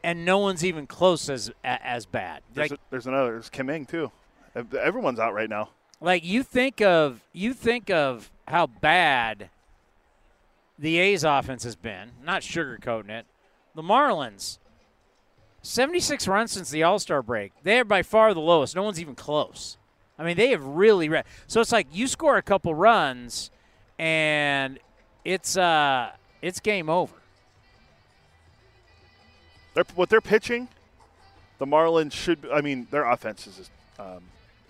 and no one's even close as as bad. There's, Like, a, there's another. There's Kim Ing too. Ev- Everyone's out right now. like you think of you think of how bad the A's offense has been. Not sugarcoating it. The Marlins, 76 runs since the All Star break. They are by far the lowest. No one's even close. I mean, they have really. Re- so it's like you score a couple runs, and it's uh it's game over. They're, what they're pitching, the Marlins should. I mean, their offense is. Um,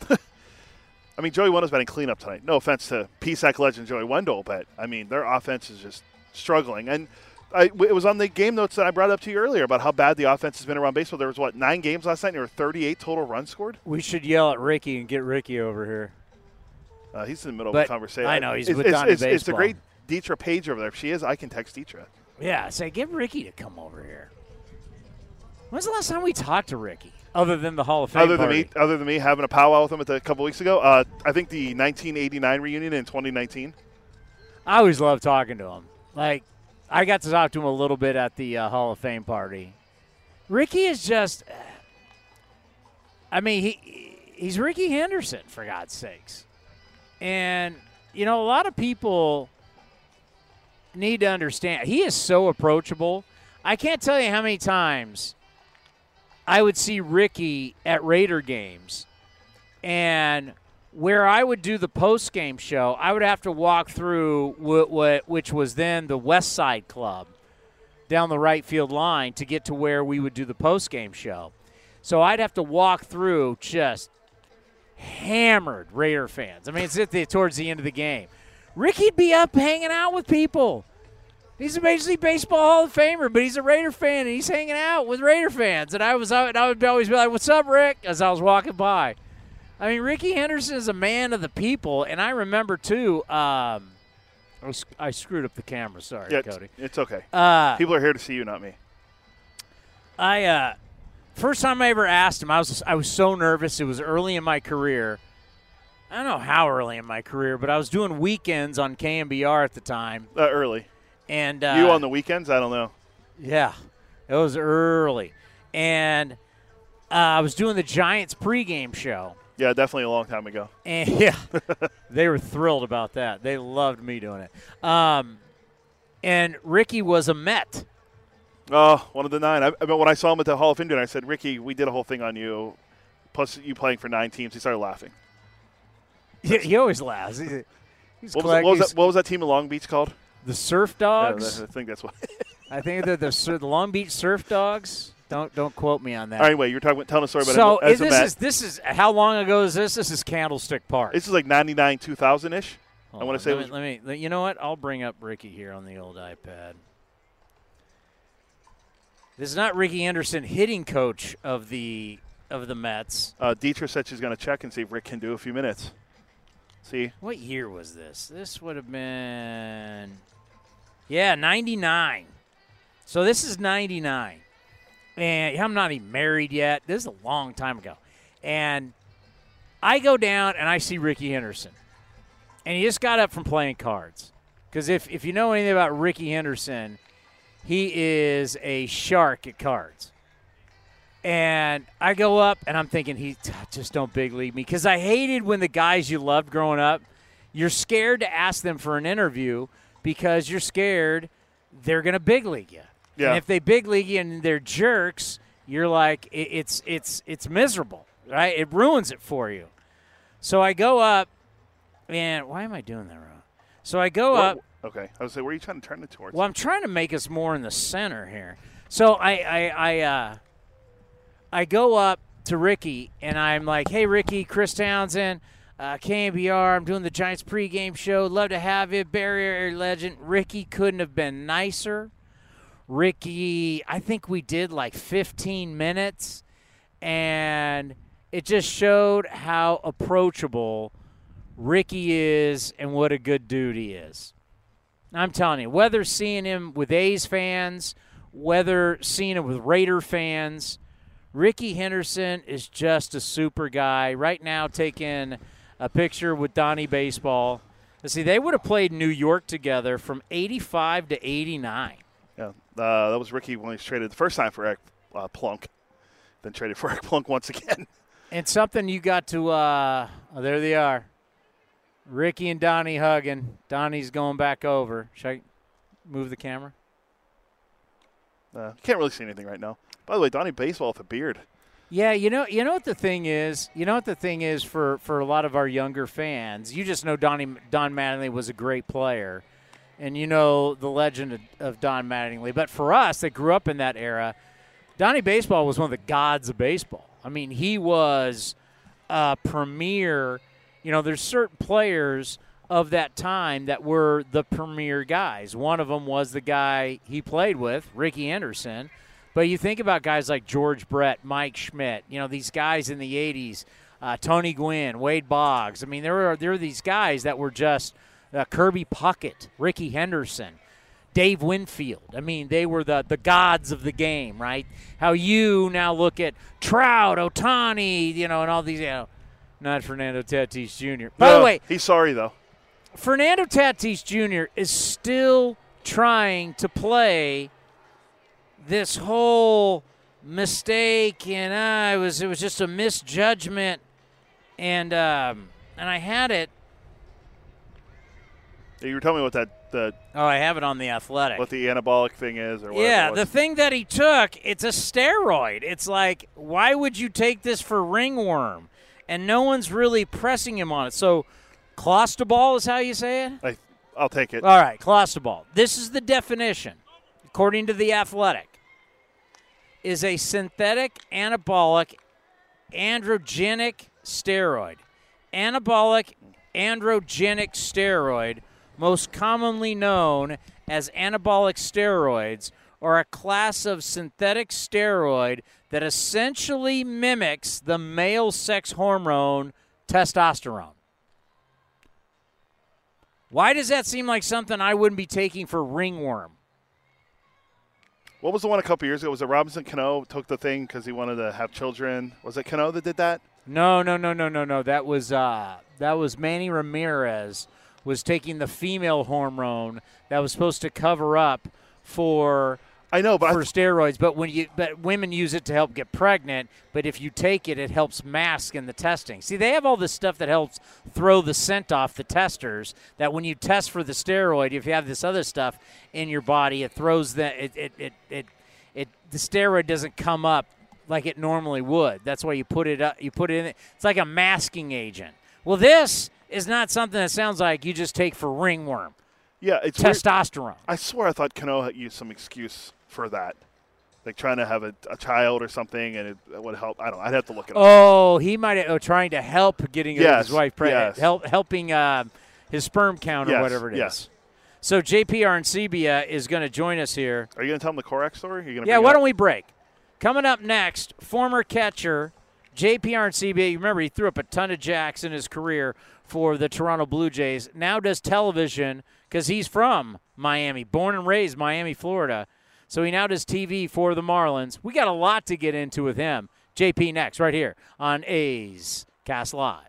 I mean, Joey Wendle's batting cleanup tonight. No offense to PSAC legend Joey Wendle, but I mean, their offense is just struggling. And I, it was on the game notes that I brought up to you earlier about how bad the offense has been around baseball. There was what nine games last night, and there were 38 total runs scored. We should yell at Ricky and get Ricky over here. Uh, he's in the middle But of a conversation. I know, he's it's, with it's, Donnie it's, it's a Baseball. great Deetra Page over there. If she is, I can text Deetra. Yeah, say get Ricky to come over here. When's the last time we talked to Ricky? Other than the Hall of Fame Other than party? me, other than me having a powwow with him a couple weeks ago, uh, I think the 1989 reunion in 2019. I always love talking to him. Like, I got to talk to him a little bit at the uh, Hall of Fame party. Ricky is just. I mean, he he's Ricky Henderson for God's sakes, and you know a lot of people need to understand he is so approachable. I can't tell you how many times I would see Ricky at Raider games, and where I would do the post game show, I would have to walk through what, what which was then the West Side Club down the right field line to get to where we would do the post game show. So I'd have to walk through just hammered Raider fans. I mean, it's at the towards the end of the game. Ricky'd be up hanging out with people. He's a Major League Baseball Hall of Famer, but he's a Raider fan, and he's hanging out with Raider fans. And I was, out, and I would always be like, "What's up, Rick?" as I was walking by. I mean, Ricky Henderson is a man of the people, and I remember too. Um, I, was, I screwed up the camera. Sorry, Yeah, it's, Cody. it's okay. Uh, People are here to see you, not me. I uh, first time I ever asked him, I was I was so nervous. It was early in my career. I don't know how early in my career, but I was doing weekends on KNBR at the time. Uh, early. And uh, you on the weekends? I don't know. Yeah, it was early, and uh, I was doing the Giants pregame show. Yeah, definitely a long time ago. And yeah, they were thrilled about that. They loved me doing it. Um, and Ricky was a Met. Oh, one of the nine. I, I mean, when I saw him at the Hall of Fame, I said, "Ricky, we did a whole thing on you, plus you playing for nine teams." He started laughing. He, he always laughs. He's, he's What was, that, what, was that, what was that team in Long Beach called? The Surf Yeah, Dogs. I think that's what. I think they're the, Sur- the Long Beach Surf Dogs. Don't don't quote me on that. All right, anyway, you're talking, telling a story about so him as is a this is this is how long ago is this? This is Candlestick Park. This is like 99, 2000 ish. I want to say it let me, let me. You know what? I'll bring up Ricky here on the old iPad. This is not Ricky Henderson, hitting coach of the of the Mets. Uh, Dietrich said she's going to check and see if Rick can do a few minutes. See, What year was this? This would have been, yeah, ninety nine. So this is ninety nine, and I'm not even married yet. This is a long time ago, and I go down and I see Ricky Henderson, and he just got up from playing cards. Because if if you know anything about Ricky Henderson, he is a shark at cards. And I go up and I'm thinking, he just don't big league me because I hated when the guys you loved growing up, you're scared to ask them for an interview because you're scared they're going to big league you. Yeah. And if they big league you and they're jerks, you're like it, it's it's it's miserable, right? It ruins it for you. So I go up, and why am I doing that wrong? So I go Wha- up. okay. I was say, where are you trying to turn it towards? Well, I'm trying to make us more in the center here. So I I I, uh, I go up to Ricky and I'm like, "Hey, Ricky, Chris Townsend, uh, KNBR. I'm doing the Giants pregame show. Love to have you, barrier legend." Ricky couldn't have been nicer. Ricky, I think we did like 15 minutes, and it just showed how approachable Ricky is and what a good dude he is. I'm telling you, whether seeing him with A's fans, whether seeing him with Raider fans, Ricky Henderson is just a super guy. Right now, taking a picture with Donnie Baseball. Let's see, they would have played New York together from 85 to 89. Yeah, uh, that was Ricky when he was traded the first time for Eric uh, Plunk, then traded for Eric Plunk once again. And something you got to, uh, oh, there they are. Ricky and Donnie hugging. Donnie's going back over. Should I move the camera? Uh, can't really see anything right now. By the way, Donnie Baseball with a beard. Yeah, you know, you know what the thing is. You know what the thing is for for a lot of our younger fans. You just know Donnie Don Mattingly was a great player, and you know the legend of, of Don Mattingly. But for us that grew up in that era, Donnie Baseball was one of the gods of baseball. I mean, he was a premier. You know, there's certain players of that time that were the premier guys. One of them was the guy he played with, Ricky Henderson. But you think about guys like George Brett, Mike Schmidt, you know, these guys in the 80s, uh, Tony Gwynn, Wade Boggs. I mean, there were, there were these guys that were just uh, Kirby Puckett, Ricky Henderson, Dave Winfield. I mean, they were the, the gods of the game, right? How you now look at Trout, Ohtani, you know, and all these, you know, not Fernando Tatis Jr. By the way, he's sorry though. Fernando Tatis Jr. is still trying to play this whole mistake, and uh, it was it was just a misjudgment, and um, and I had it. You were telling me what that the Oh, I have it on the Athletic. what the anabolic thing is, or whatever. Yeah, the thing that he took, it's a steroid. It's like, why would you take this for ringworm? And no one's really pressing him on it. So, clostebol is how you say it. I, I'll take it. All right, clostebol. This is the definition, according to the Athletic, is a synthetic anabolic androgenic steroid. Anabolic androgenic steroid, most commonly known as anabolic steroids, are a class of synthetic steroid that essentially mimics the male sex hormone testosterone. Why does that seem like something I wouldn't be taking for ringworm? What was the one a couple years ago? Was it Robinson Cano took the thing because he wanted to have children? Was it Cano that did that? No, no, no, no, no, no. That was uh, that was Manny Ramirez was taking the female hormone that was supposed to cover up for I know, but for I, steroids. But when you but women use it to help get pregnant. But if you take it, it helps mask in the testing. See, they have all this stuff that helps throw the scent off the testers. That when you test for the steroid, if you have this other stuff in your body, it throws the it it it, it, it the steroid doesn't come up like it normally would. That's why you put it up. You put it in. It's like a masking agent. Well, this is not something that sounds like you just take for ringworm. yeah, it's weird. Testosterone. I swear I thought Cano had used some excuse for that, like trying to have a, a child or something, and it, it would help. I don't. know. I'd have to look it up. Oh, he might have oh, trying to help getting Yes, his wife pregnant, yes. help helping uh, his sperm count or Yes, whatever it is. yes. So JP Arencibia is going to join us here. Are you going to tell him the Korach story? Are you Yeah, why don't we break? Coming up next, former catcher JP Arencibia. You remember he threw up a ton of jacks in his career for the Toronto Blue Jays. Now does television because he's from Miami, born and raised Miami, Florida. So he now does TV for the Marlins. We got a lot to get into with him. JP next, right here on A's Cast Live.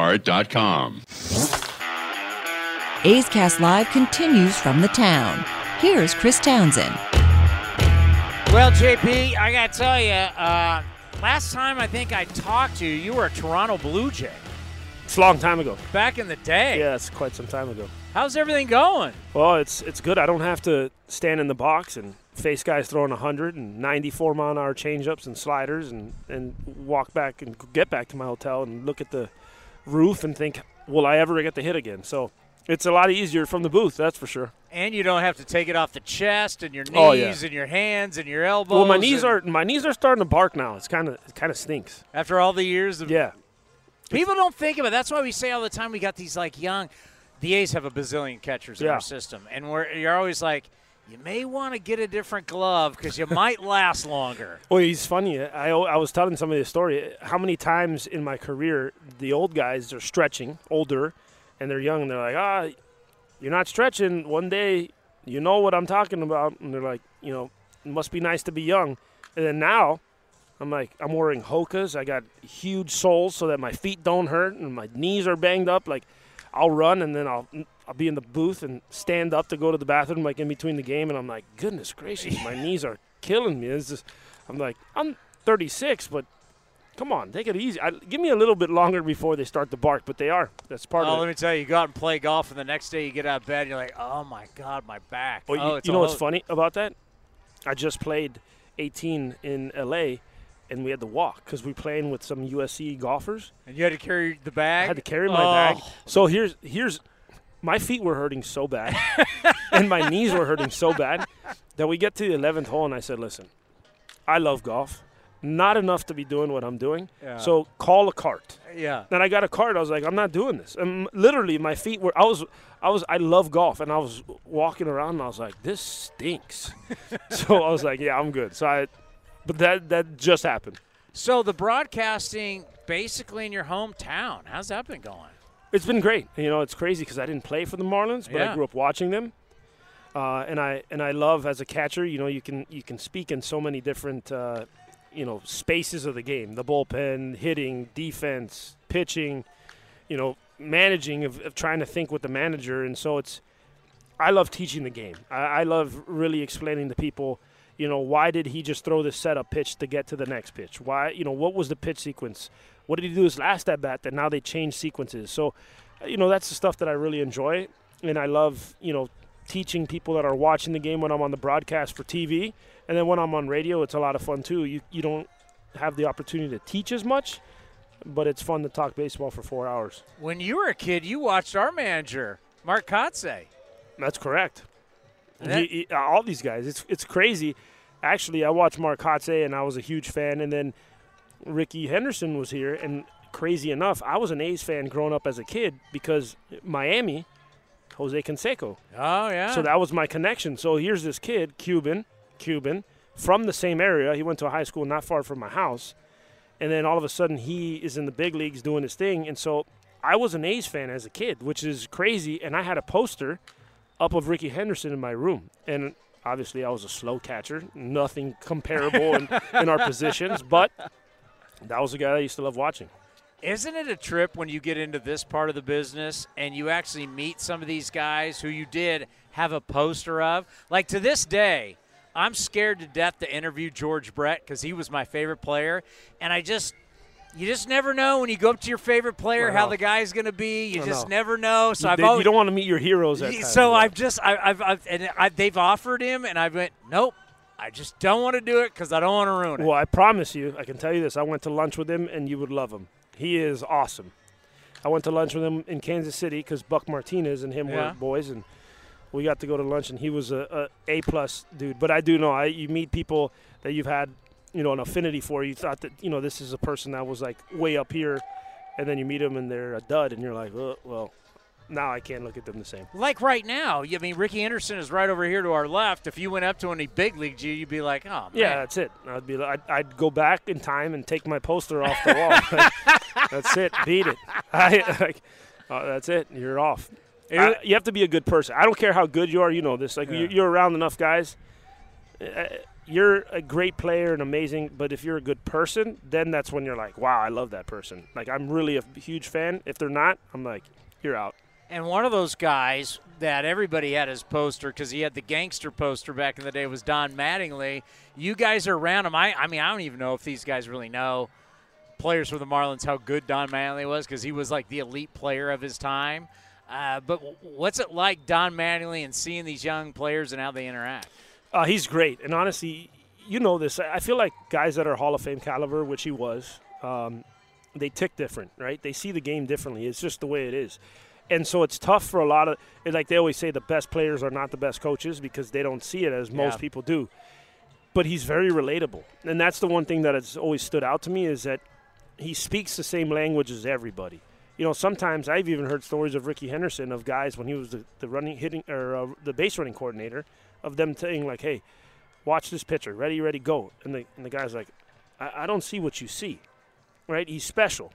lastdivebar.com. A's Cast Live continues from the town. Here's Chris Townsend. Well, JP, I got to tell you, uh, last time I think I talked to you, you were a Toronto Blue Jay It's a long time ago. back in the day. Yeah, it's quite some time ago. How's everything going? Well, it's it's good. I don't have to stand in the box and face guys throwing 100 and 94 mile an hour changeups and sliders and, and walk back and get back to my hotel and look at the roof and think, will I ever get the hit again? So it's a lot easier from the booth, that's for sure. And you don't have to take it off the chest and your knees Oh, yeah. and your hands and your elbows. well, my knees are my knees are starting to bark now. It's kind of it kind of stinks. after all the years of Yeah. People don't think of it. That's why we say all the time we got these like young. The A's have a bazillion catchers in our system, and we're you're always like, you may want to get a different glove because you might last longer. Well, he's funny. I, I was telling somebody a story. How many times in my career the old guys are stretching, older, and they're young, and they're like, ah, you're not stretching. One day, you know what I'm talking about, and they're like, you know, it must be nice to be young. And then now, I'm like, I'm wearing Hokas. I got huge soles so that my feet don't hurt, and my knees are banged up. Like, I'll run, and then I'll I'll be in the booth and stand up to go to the bathroom, like in between the game, and I'm like, goodness gracious, my knees are killing me. It's just, I'm like, I'm 36, but come on, take it easy. I, give me a little bit longer before they start to bark, but they are. That's part Oh, of it. let me tell you, you go out and play golf, and the next day you get out of bed, and you're like, oh my god, my back. Well, oh, you, it's you know what's funny about that? I just played 18 in LA, and we had to walk because we were playing with some USC golfers. And you had to carry the bag. I had to carry my Oh. bag. So here's here's my feet were hurting so bad, and my knees were hurting so bad that we get to the 11th hole, and I said, "Listen, I love golf, not enough to be doing what I'm doing. Yeah. So call a cart." Yeah. Then I got a cart. I was like, I'm not doing this. And literally, my feet were. I was. I was. I love golf, and I was walking around, and I was like, this stinks. so I was like, yeah, I'm good. So I, but that that just happened. So the broadcasting, basically in your hometown, how's that been going? It's been great. You know, it's crazy because I didn't play for the Marlins, but Yeah. I grew up watching them. Uh, and I and I love as a catcher. You know, you can you can speak in so many different. Uh, you know spaces of the game the bullpen hitting defense pitching you know managing of, of trying to think with the manager and so it's i love teaching the game I, I love really explaining to people you know why did he just throw this setup pitch to get to the next pitch why you know what was the pitch sequence what did he do his last at bat that now they change sequences so uh, you know that's the stuff that i really enjoy and i love you know teaching people that are watching the game when i'm on the broadcast for tv and then when I'm on radio, it's a lot of fun too. You you don't have the opportunity to teach as much, but it's fun to talk baseball for four hours. When you were a kid, you watched our manager, Mark Kotsay. That's correct. He- he- uh, all these guys, it's it's crazy. Actually, I watched Mark Kotsay and I was a huge fan, and then Ricky Henderson was here, and crazy enough, I was an A's fan growing up as a kid because Miami, Jose Canseco. Oh yeah. So that was my connection. So here's this kid, Cuban, Cuban, from the same area. He went to a high school not far from my house. And then all of a sudden he is in the big leagues doing his thing. And so I was an A's fan as a kid, which is crazy. And I had a poster up of Ricky Henderson in my room. And obviously I was a slow catcher, nothing comparable in, in our positions. But that was a guy I used to love watching. Isn't it a trip when you get into this part of the business and you actually meet some of these guys who you did have a poster of? Like to this day, I'm scared to death to interview George Brett because he was my favorite player, and I just. You just never know when you go up to your favorite player how the guy's going to be. You just know. never know. So you, I've they- always, you don't want to meet your heroes. At so yeah. I've just I, I've, I've and I, they've offered him, and I went nope. I just don't want to do it because I don't want to ruin it. Well, I promise you, I can tell you this. I went to lunch with him, and you would love him. He is awesome. I went to lunch with him in Kansas City because Buck Martinez and him Yeah. were boys, and we got to go to lunch. And he was a, a A plus dude. But I do know, I you meet people that you've had, you know, an affinity for. You thought that you know this is a person that was like way up here, and then you meet them and they're a dud, and you're like, oh, well, now I can't look at them the same. Like right now, I mean, Ricky Henderson is right over here to our left. If you went up to any big league you, you'd be like, oh man. Yeah, that's it. I'd be like, I'd, I'd go back in time and take my poster off the wall. Like, that's it. Beat it. I, like, uh, that's it. You're off. I- you have to be a good person. I don't care how good you are. You know this. Like Yeah. you, you're around enough guys. You're a great player and amazing, but if you're a good person, then that's when you're like, wow, I love that person. Like I'm really a huge fan. If they're not, I'm like, you're out. And one of those guys that everybody had his poster because he had the gangster poster back in the day was Don Mattingly. You guys are around. I, I mean, I don't even know if these guys really know players for the Marlins how good Don Mattingly was because he was like the elite player of his time. Uh, but what's it like, Don Mattingly, and seeing these young players and how they interact? Uh, he's great, and honestly, you know this. I feel like guys that are Hall of Fame caliber, which he was, um, they tick different, right? They see the game differently. It's just the way it is, and so it's tough for a lot of. Like they always say, the best players are not the best coaches because they don't see it as most Yeah. people do. But he's very relatable, and that's the one thing that has always stood out to me is that he speaks the same language as everybody. You know, sometimes I've even heard stories of Ricky Henderson of guys when he was the, the running hitting or uh, the base running coordinator of them saying like, "Hey, watch this pitcher, ready, ready, go," and the and the guy's like, I, "I don't see what you see." Right? He's special,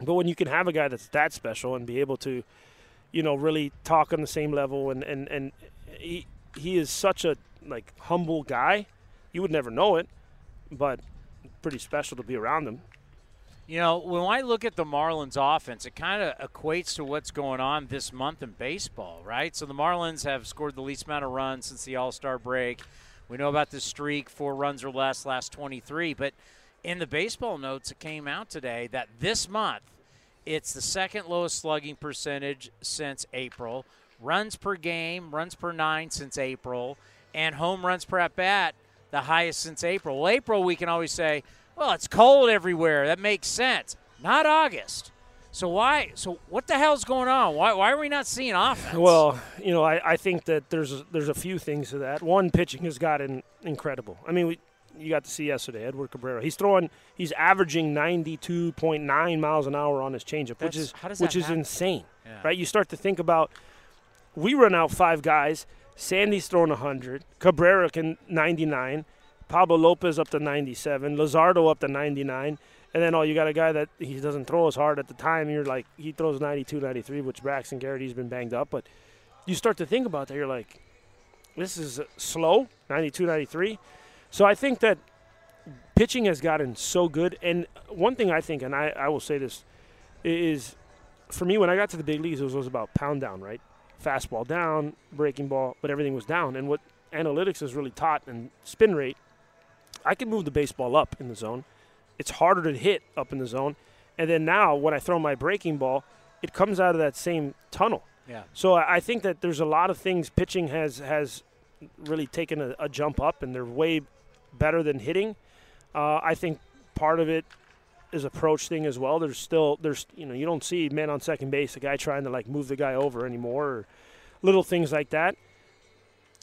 but when you can have a guy that's that special and be able to, you know, really talk on the same level and and and he he is such a like humble guy, you would never know it, but pretty special to be around him. You know, when I look at the Marlins offense, it kind of equates to what's going on this month in baseball, right? So the Marlins have scored the least amount of runs since the All Star break. We know about the streak, four runs or less, last 23. But in the baseball notes, it came out today that this month, it's the second lowest slugging percentage since April. Runs per game, runs per nine since April, and home runs per at bat, the highest since April. Well, April, we can always say, well, it's cold everywhere. That makes sense. Not August. So why? So what the hell's going on? Why, why are we not seeing offense? Well, you know, I, I think that there's there's a few things to that. One, pitching has gotten incredible. I mean, we, you got to see yesterday, Edward Cabrera. He's throwing, he's averaging 92.9 miles an hour on his changeup, which is which is happen? insane, Yeah. right? You start to think about, we run out five guys. Sandy's throwing 100. Cabrera can 99. Pablo Lopez up to 97. Luzardo up to 99. And then, oh, you got a guy that he doesn't throw as hard at the time. You're like, he throws 92, 93, which Braxton Garrett's been banged up. But you start to think about that. You're like, this is slow, 92, 93. So I think that pitching has gotten so good. And one thing I think, and I, I will say this, is for me, when I got to the big leagues, it was, it was about pound down, right? Fastball down, breaking ball, but everything was down. And what analytics has really taught and spin rate, I can move the baseball up in the zone. It's harder to hit up in the zone. And then now, when I throw my breaking ball, it comes out of that same tunnel. Yeah. So I think that there's a lot of things pitching has has really taken a, a jump up, and they're way better than hitting. Uh, I think part of it is approach thing as well. There's still there's you know you don't see man on second base, a guy trying to like move the guy over anymore, or little things like that.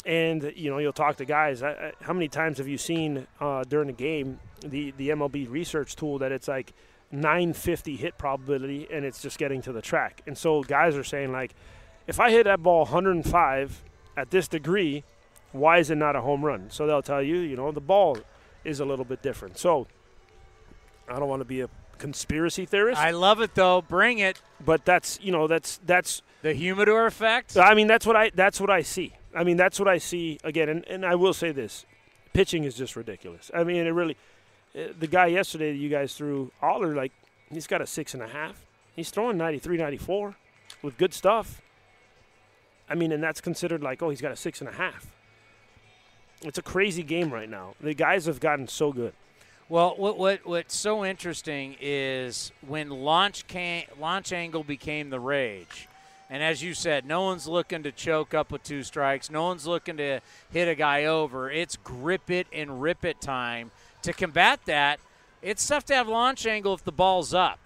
And you know you'll talk to guys. How many times have you seen uh, during the game the the MLB research tool that it's like 950 hit probability and it's just getting to the track. And so guys are saying like, if I hit that ball 105 at this degree, why is it not a home run? So they'll tell you, you know, the ball is a little bit different. So I don't want to be a conspiracy theorist. I love it though. Bring it. But that's you know that's that's the humidor effect. I mean that's what I that's what I see. I mean that's what I see again. And, and I will say this, pitching is just ridiculous. I mean it really. Uh, the guy yesterday that you guys threw Oller like he's got a six and a half. He's throwing 93, 94 with good stuff. I mean, and that's considered like, oh, he's got a six and a half. It's a crazy game right now. The guys have gotten so good. Well, what, what what's so interesting is when launch can, launch angle became the rage, and as you said, no one's looking to choke up with two strikes. No one's looking to hit a guy over. It's grip it and rip it time. To combat that, it's tough to have launch angle if the ball's up.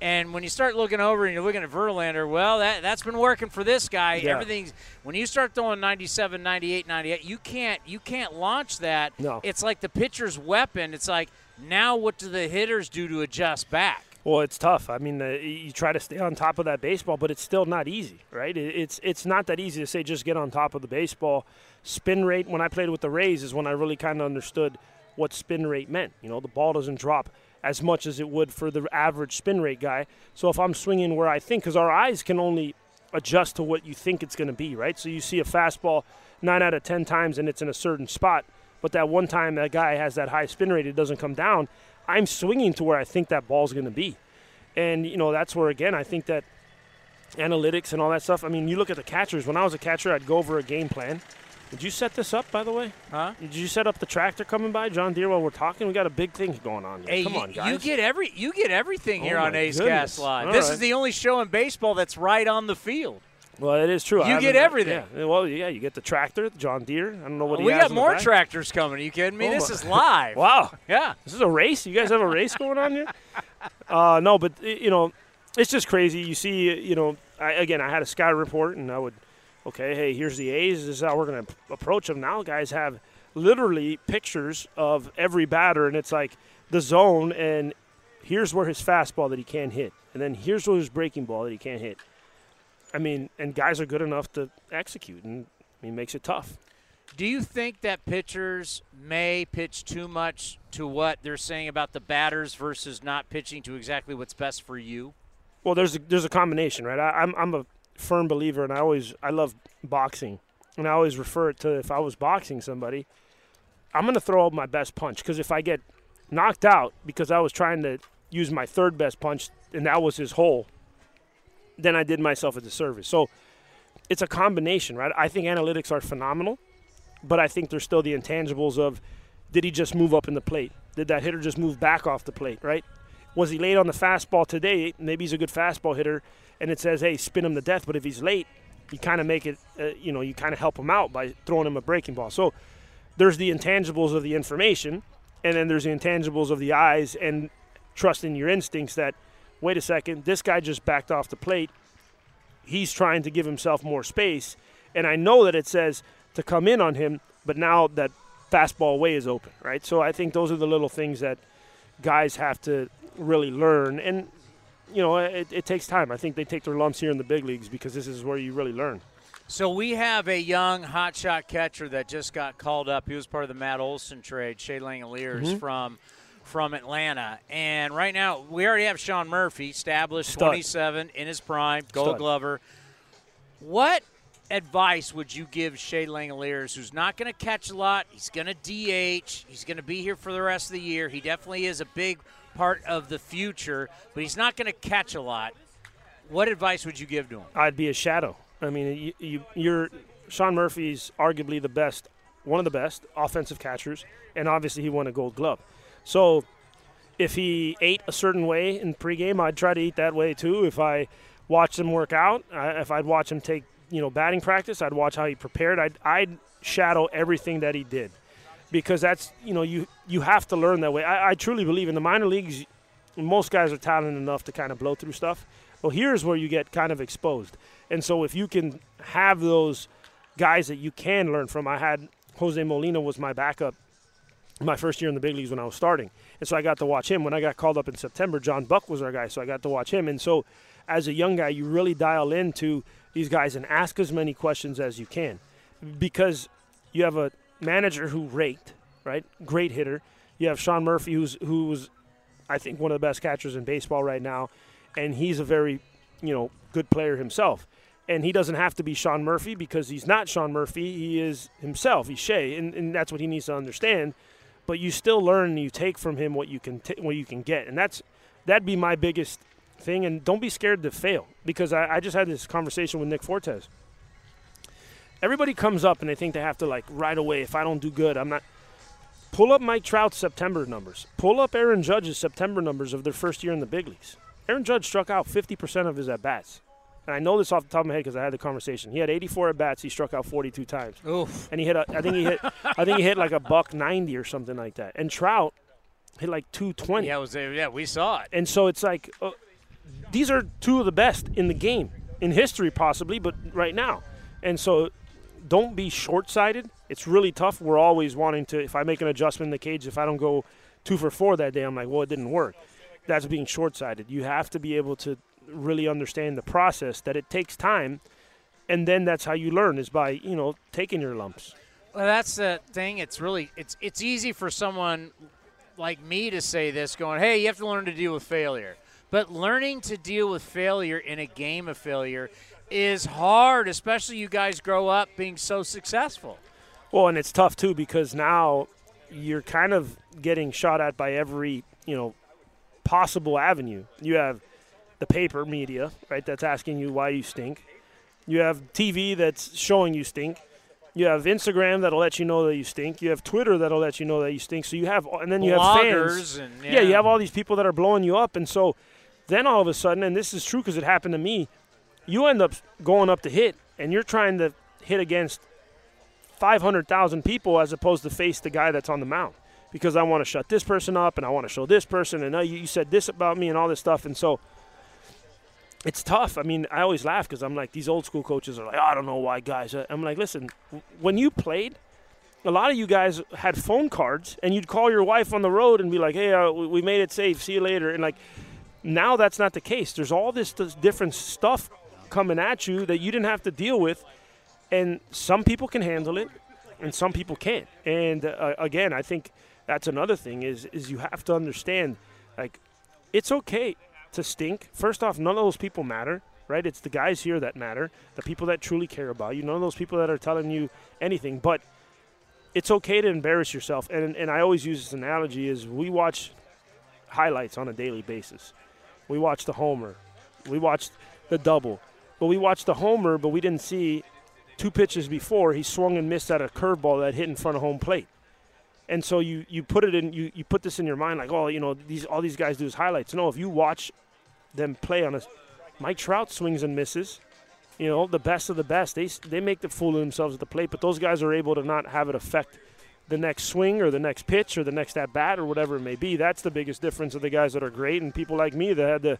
And when you start looking over and you're looking at Verlander, well, that, that's been working for this guy. Yeah. Everything's when you start throwing 97, 98, 98, you can't you can't launch that. No. It's like the pitcher's weapon. It's like now what do the hitters do to adjust back? Well, it's tough. I mean, uh, you try to stay on top of that baseball, but it's still not easy, right? It, it's it's not that easy to say just get on top of the baseball. Spin rate when I played with the Rays is when I really kind of understood what spin rate meant. You know, the ball doesn't drop as much as it would for the average spin rate guy. So if I'm swinging where I think, because our eyes can only adjust to what you think it's going to be, right? So you see a fastball nine out of 10 times and it's in a certain spot, but that one time that guy has that high spin rate, it doesn't come down. I'm swinging to where I think that ball's going to be. And, you know, that's where, again, I think that analytics and all that stuff. I mean, you look at the catchers. When I was a catcher, I'd go over a game plan. Did you set this up, by the way? Huh? Did you set up the tractor coming by, John Deere? While we're talking, we got a big thing going on. Here. Hey, Come on, guys. you get every you get everything oh here Oh, on my A's goodness. Cast Live. All this right. is the only show in baseball that's right on the field. Well, it is true. You get everything. Yeah. Well, yeah, you get the tractor, John Deere. I don't know what he we got more tractors coming. Are you kidding me? Oh, this my- is live. Wow. Yeah. This is a race. You guys have a race going on here? Uh, no, but you know, it's just crazy. You see, you know, I, again, I had a sky report, and I would, okay, hey, here's the A's. This is how we're going to approach them. Now, guys have literally pictures of every batter, and it's like the zone, and here's where his fastball that he can't hit, and then here's where his breaking ball that he can't hit. I mean, and guys are good enough to execute, and I mean, makes it tough. Do you think that pitchers may pitch too much to what they're saying about the batters versus not pitching to exactly what's best for you? Well, there's a, there's a combination, right? I, I'm I'm a firm believer, and I always I love boxing, and I always refer it to if I was boxing somebody, I'm gonna throw out my best punch because if I get knocked out because I was trying to use my third best punch and that was his hole, then I did myself a disservice. So it's a combination, right? I think analytics are phenomenal, but I think there's still the intangibles of did he just move up in the plate? Did that hitter just move back off the plate, right? Was he late on the fastball today? Maybe he's a good fastball hitter, and it says, hey, spin him to death. But if he's late, you kind of make it, uh, you know, you kind of help him out by throwing him a breaking ball. So there's the intangibles of the information, and then there's the intangibles of the eyes and trusting your instincts that, wait a second, this guy just backed off the plate. He's trying to give himself more space. And I know that it says to come in on him, but now that fastball way is open, right? So I think those are the little things that guys have to really learn. And, you know, it, it takes time. I think they take their lumps here in the big leagues because this is where you really learn. So we have a young hotshot catcher that just got called up. He was part of the Matt Olson trade, Shea Langeliers Mhm. from from Atlanta. And right now we already have Sean Murphy, established Stud. 27 in his prime, Gold Stud. Glover. What advice would you give Shea Langeliers, who's not going to catch a lot? He's going to DH. He's going to be here for the rest of the year. He definitely is a big part of the future, but he's not going to catch a lot. What advice would you give to him? I'd be a shadow. I mean, you, you, you're Sean Murphy's arguably the best, one of the best offensive catchers, and obviously he won a Gold Glove. So, if he ate a certain way in pregame, I'd try to eat that way too. If I watched him work out, if I'd watch him take you know batting practice, I'd watch how he prepared. I'd, I'd shadow everything that he did, because that's you know you you have to learn that way. I, I truly believe in the minor leagues, most guys are talented enough to kind of blow through stuff. Well, here's where you get kind of exposed. And so if you can have those guys that you can learn from, I had Jose Molina was my backup my first year in the big leagues when I was starting. And so I got to watch him. When I got called up in September, John Buck was our guy, so I got to watch him. And so as a young guy, you really dial into these guys and ask as many questions as you can because you have a manager who raked, right? Great hitter. You have Sean Murphy, who's who's I think one of the best catchers in baseball right now, and he's a very, you know, good player himself. And he doesn't have to be Sean Murphy because he's not Sean Murphy. He is himself. He's Shea, and, and that's what he needs to understand. But you still learn and you take from him what you can t- what you can get, and that's that'd be my biggest thing. And don't be scared to fail because I, I just had this conversation with Nick Fortes. Everybody comes up and they think they have to like right away. If I don't do good, I'm not. Pull up Mike Trout's September numbers. Pull up Aaron Judge's September numbers of their first year in the big leagues. Aaron Judge struck out 50% of his at bats. And I know this off the top of my head because I had the conversation. He had 84 at bats. He struck out 42 times. Oof. And he hit. A, I think he hit. I think he hit like a buck 90 or something like that. And Trout hit like 220. Yeah, it was yeah, we saw it. And so it's like uh, these are two of the best in the game in history, possibly, but right now. And so don't be short-sighted. It's really tough. We're always wanting to. If I make an adjustment in the cage, if I don't go two for four that day, I'm like, well, it didn't work. That's being short-sighted. You have to be able to really understand the process that it takes time, and then that's how you learn is by you know taking your lumps. Well, that's the thing. It's really it's it's easy for someone like me to say this, going, "Hey, you have to learn to deal with failure." But learning to deal with failure in a game of failure is hard, especially you guys grow up being so successful. Well, and it's tough too because now you're kind of getting shot at by every you know possible avenue. You have the paper media, right? That's asking you why you stink. You have TV that's showing you stink. You have Instagram that'll let you know that you stink. You have Twitter that'll let you know that you stink. So you have, and then you Bloggers have fans. and- yeah. yeah. you have all these people that are blowing you up, and so then all of a sudden, and this is true because it happened to me, you end up going up to hit, and you're trying to hit against 500,000 people as opposed to face the guy that's on the mound because I want to shut this person up and I want to show this person and uh, you, you said this about me and all this stuff and so it's tough. I mean, I always laugh because I'm like these old school coaches are like, I don't know why guys. I'm like, listen, when you played, a lot of you guys had phone cards and you'd call your wife on the road and be like, hey, uh, we we made it safe. See you later. And like now that's not the case. There's all this, this different stuff coming at you that you didn't have to deal with and some people can handle it and some people can't and uh, again i think that's another thing is is you have to understand like it's okay to stink. First off none of those people matter right? It's the guys here that matter the people that truly care about you none of those people that are telling you anything. But it's okay to embarrass yourself and and i always use this analogy is we watch highlights on a daily basis. We watch the homer. We watched the double. But we watched the homer but we didn't see two pitches before he swung and missed at a curveball that hit in front of home plate. And so you, you put it in you, you put this in your mind like, oh, you know, these all these guys do is highlights. No, if you watch them play on a Mike Trout swings and misses, you know, the best of the best, they they make the fool of themselves at the plate, but those guys are able to not have it affect the next swing or the next pitch or the next at bat or whatever it may be. That's the biggest difference of the guys that are great and people like me that had to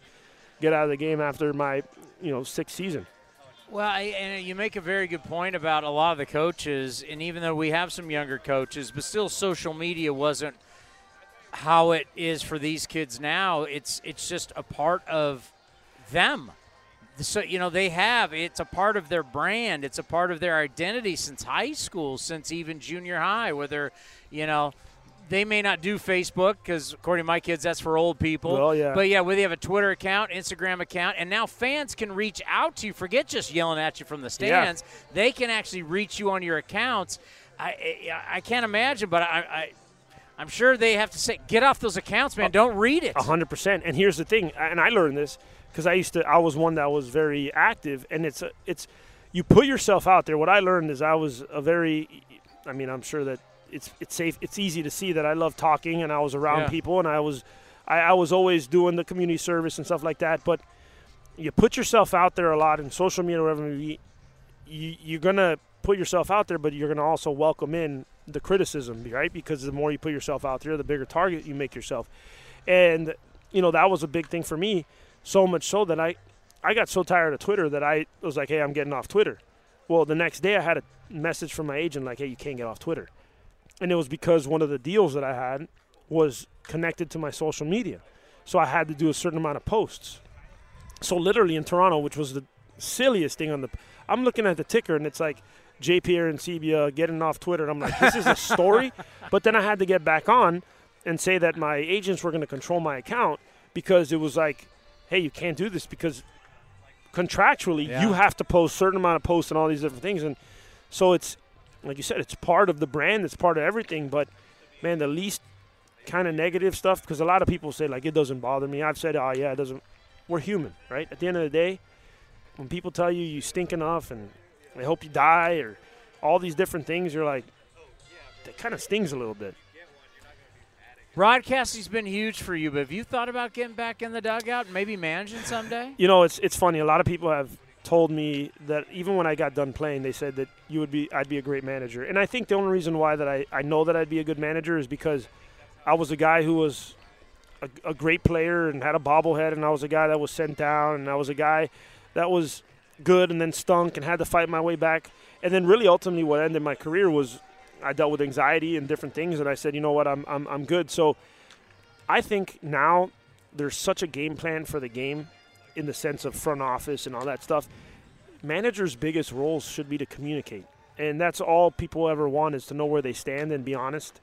get out of the game after my, you know, sixth season. Well, I, and you make a very good point about a lot of the coaches, and even though we have some younger coaches, but still, social media wasn't how it is for these kids now. It's it's just a part of them. So you know they have it's a part of their brand. It's a part of their identity since high school, since even junior high. Whether you know they may not do Facebook because, according to my kids, that's for old people. Well, yeah. But yeah, whether they have a Twitter account, Instagram account, and now fans can reach out to you. Forget just yelling at you from the stands. They can actually reach you on your accounts. I I, I can't imagine, but I, I I'm sure they have to say, get off those accounts, man. Don't read it. A hundred percent. And here's the thing, and I learned this because I used to. I was one that was very active, and it's a, it's you put yourself out there. What I learned is I was a very. I mean, I'm sure that it's it's safe. It's easy to see that I love talking, and I was around Yeah. people, and I was, I, I was always doing the community service and stuff like that. But you put yourself out there a lot in social media, whatever. it may be, You, you're gonna put yourself out there, but you're gonna also welcome in the criticism, right? Because the more you put yourself out there, the bigger target you make yourself. And you know, that was a big thing for me. So much so that I, I got so tired of Twitter that I was like, hey, I'm getting off Twitter. Well, the next day I had a message from my agent like, hey, you can't get off Twitter. And it was because one of the deals that I had was connected to my social media. So I had to do a certain amount of posts. So literally in Toronto, which was the silliest thing on the I'm looking at the ticker and it's like J. Pierre Arencibia getting off Twitter. And I'm like, this is a story. but then I had to get back on and say that my agents were going to control my account because it was like, hey, you can't do this because contractually Yeah. you have to post certain amount of posts and all these different things. And so it's like you said, it's part of the brand, it's part of everything. But man, the least kind of negative stuff because a lot of people say like it doesn't bother me. I've said, oh yeah, it doesn't. We're human, right? At the end of the day, when people tell you you stink enough and they hope you die or all these different things, you're like, that kind of stings a little bit. Broadcasting's been huge for you, but have you thought about getting back in the dugout and maybe managing someday? You know, it's it's funny. A lot of people have told me that even when I got done playing, they said that you would be I'd be a great manager. And I think the only reason why that I, I know that I'd be a good manager is because I was a guy who was a, a great player and had a bobblehead, and I was a guy that was sent down, and I was a guy that was good and then stunk and had to fight my way back. And then really ultimately what ended my career was I dealt with anxiety and different things, and I said, you know what, I'm I'm, I'm good. So I think now there's such a game plan for the game in the sense of front office and all that stuff. Managers' biggest roles should be to communicate. And that's all people ever want is to know where they stand and be honest.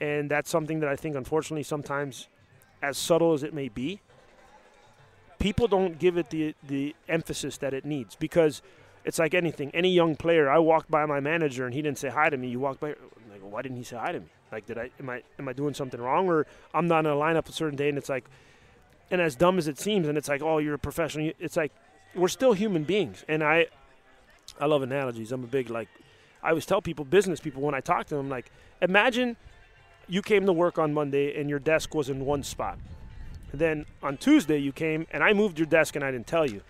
And that's something that I think, unfortunately, sometimes, as subtle as it may be, people don't give it the, the emphasis that it needs because it's like anything. Any young player, I walked by my manager and he didn't say hi to me. You walked by, like, why didn't he say hi to me? Like, did I am I am I doing something wrong or I'm not in a lineup a certain day and it's like, and as dumb as it seems, and it's like, oh, you're a professional. It's like we're still human beings, and I, I love analogies. I'm a big like, I always tell people, business people, when I talk to them, like, imagine you came to work on Monday and your desk was in one spot. Then on Tuesday you came and I moved your desk and I didn't tell you.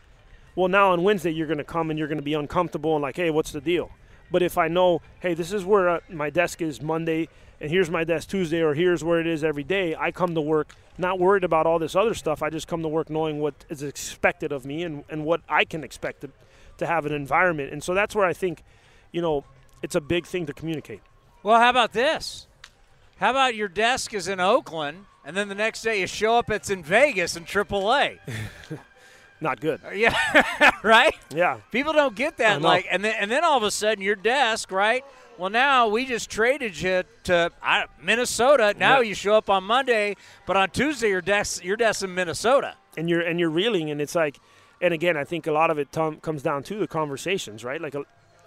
Well, now on Wednesday you're going to come and you're going to be uncomfortable and like, hey, what's the deal? But if I know, hey, this is where uh, my desk is Monday and here's my desk Tuesday or here's where it is every day, I come to work not worried about all this other stuff. I just come to work knowing what is expected of me and, and what I can expect to, to have an environment. And so that's where I think, you know, it's a big thing to communicate. Well, how about this? How about your desk is in Oakland, and then the next day you show up, it's in Vegas in AAA? Not good. Uh, yeah, right. Yeah. People don't get that. Like, and then and then all of a sudden your desk, right? Well, now we just traded you to Minnesota. Now Yeah. you show up on Monday, but on Tuesday your desk your desk in Minnesota. and you're and you're reeling and it's like and again i think a lot of it tom- comes down to the conversations right like a,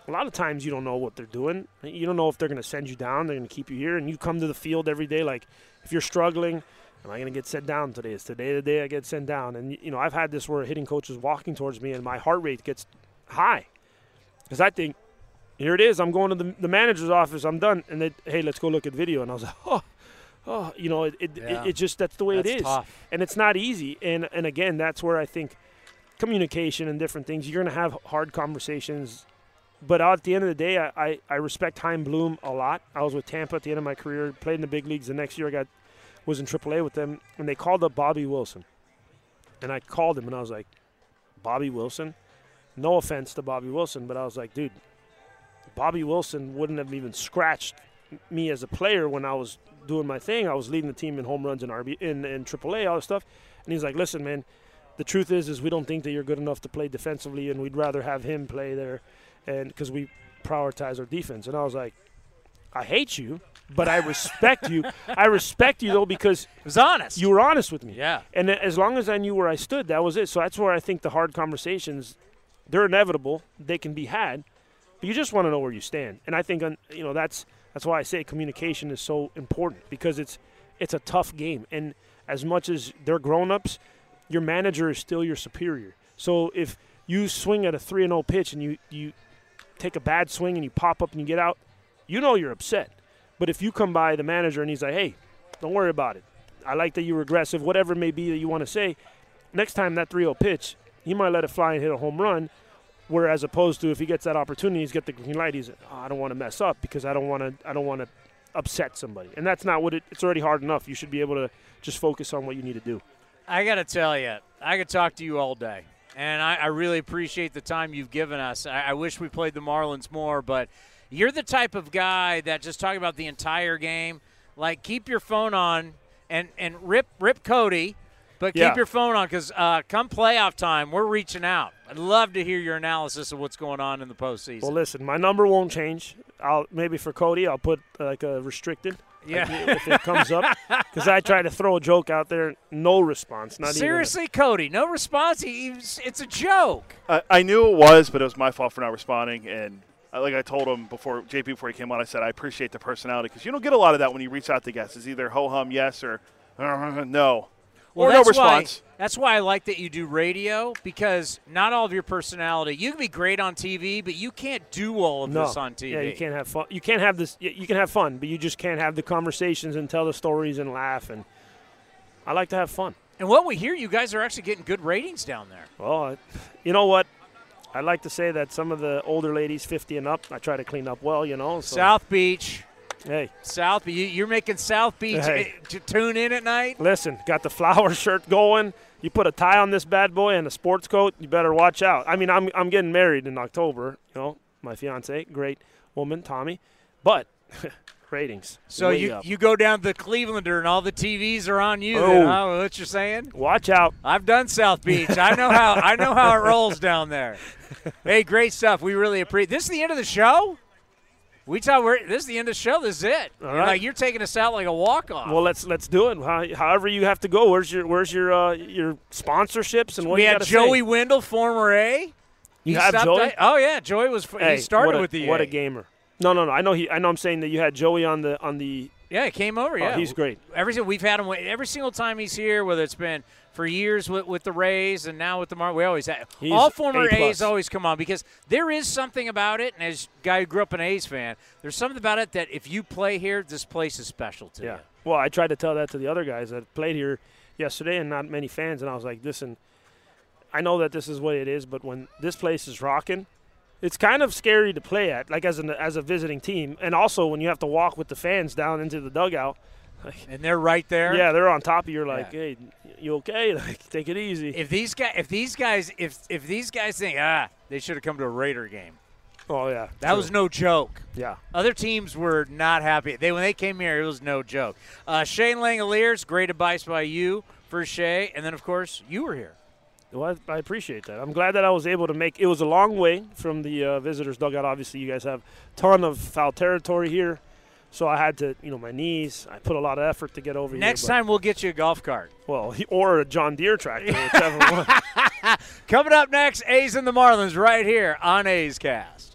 a lot of times you don't know what they're doing you don't know if they're going to send you down they're going to keep you here and you come to the field every day like if you're struggling am i going to get sent down today is today the day i get sent down and you know i've had this where a hitting coach is walking towards me and my heart rate gets high because i think here it is i'm going to the, the manager's office i'm done and they hey let's go look at video and i was like oh oh, you know, it, it, Yeah. it, it just that's the way That's it is, tough. and it's not easy. And and again, that's where I think communication and different things. You're going to have hard conversations, but at the end of the day, I, I, I respect Chaim Bloom a lot. I was with Tampa at the end of my career, played in the big leagues. The next year, I got was in AAA with them, and they called up Bobby Wilson, and I called him, and I was like, Bobby Wilson. No offense to Bobby Wilson, but I was like, dude, Bobby Wilson wouldn't have even scratched me as a player when I was doing my thing. I was leading the team in home runs and RB in, in AAA, all this stuff. And he's like, "Listen, man, the truth is, is we don't think that you're good enough to play defensively, and we'd rather have him play there, and because we prioritize our defense." And I was like, "I hate you, but I respect you. I respect you though because it was honest. You were honest with me. Yeah. And uh, as long as I knew where I stood, that was it. So that's where I think the hard conversations, they're inevitable. They can be had, you just want to know where you stand. And I think you know that's that's why I say communication is so important because it's it's a tough game. And as much as they're grown ups, your manager is still your superior. So if you swing at a three and zero pitch and you you take a bad swing and you pop up and you get out, you know you're upset. But if you come by the manager and he's like, "Hey, don't worry about it. I like that you were aggressive, whatever it may be that you want to say." Next time that 3-0 pitch, he might let it fly and hit a home run. Whereas opposed to if he gets that opportunity, he's get the green light. He's, oh, I don't want to mess up because I don't want to. I don't want to upset somebody, and that's not what it. It's already hard enough. You should be able to just focus on what you need to do. I got to tell you, I could talk to you all day. And I, I really appreciate the time you've given us. I, I wish we played the Marlins more, but you're the type of guy that just talking about the entire game, like keep your phone on and, and rip rip Cody, but keep Yeah. your phone on because uh, come playoff time, we're reaching out. I'd love to hear your analysis of what's going on in the postseason. Well, listen, my number won't change. I'll maybe for Cody, I'll put like a restricted. like, Yeah. if it comes up, because I try to throw a joke out there, no response. Not Seriously, Cody, no response. He, he's- it's a joke. I, I knew it was, but it was my fault for not responding. And uh, like I told him before JP before he came on, I said I appreciate the personality because you don't get a lot of that when you reach out to guests. It's either ho hum yes or uh, no, Well, or no that's response. Why, that's why I like that you do radio because not all of your personality. You can be great on TV, but you can't do all of No. this on TV. Yeah, you can't have fun. You can't have this. You can have fun, but you just can't have the conversations and tell the stories and laugh. And I like to have fun. And what we hear, you guys are actually getting good ratings down there. Well, you know what? I'd like to say that some of the older ladies, 50 and up, I try to clean up well. You know, so, South Beach. Hey, South. You, you're making South Beach Hey. eh, to tune in at night. Listen, got the flower shirt going. You put a tie on this bad boy and a sports coat, you better watch out. I mean, I'm I'm getting married in October. You know, my fiance, great woman, Tommy, but ratings. So you up. you go down to the Clevelander and all the TVs are on you. Oh. Then, huh? What you're saying? watch out. I've done South Beach. I know how I know how it rolls down there. Hey, great stuff. We really appreciate. This is the end of the show. We tell we're this is the end of the show. This is it. All You're right. Like you're taking us out like a walk off. Well, let's let's do it. However you have to go. Where's your where's your uh, your sponsorships and what we you had Joey say? Wendle, former A. You He have Joey? by- Oh yeah, Joey was. Hey, he started a, with the what A. a gamer. No, no, no. I know he. I know. I'm saying that you had Joey on the on the. Yeah, he came over. Oh, Yeah, he's great. Every single we've had him every single time he's here, whether it's been for years with, with the Rays and now with the Mar. We always have He's all former. A's always come on because there is something about it. And as a guy who grew up an A's fan, there's something about it that if you play here, this place is special to Yeah. you. Well, I tried to tell that to the other guys that played here yesterday and not many fans, and I was like, listen, I know that this is what it is, but when this place is rocking, it's kind of scary to play at, like as an as a visiting team, and also when you have to walk with the fans down into the dugout. Like, And they're right there. yeah, they're on top of you. Like, hey, you okay? Like, take it easy. If these guys, if these guys, if if these guys think ah, they should have come to a Raider game. oh yeah, That true. was no joke. Yeah. Other teams were not happy. They when they came here, it was no joke. Uh, Shane Langeliers, great advice by you for Shea, and then of course you were here. Well, I I appreciate that. I'm glad that I was able to make. It was a long way from the uh, visitors' dugout. Obviously, you guys have a ton of foul territory here, so I had to, you know, my knees. I put a lot of effort to get over here. Next time we'll get you a golf cart. well, or a John Deere tractor, whichever one. Coming up next, A's and the Marlins right here on A's Cast.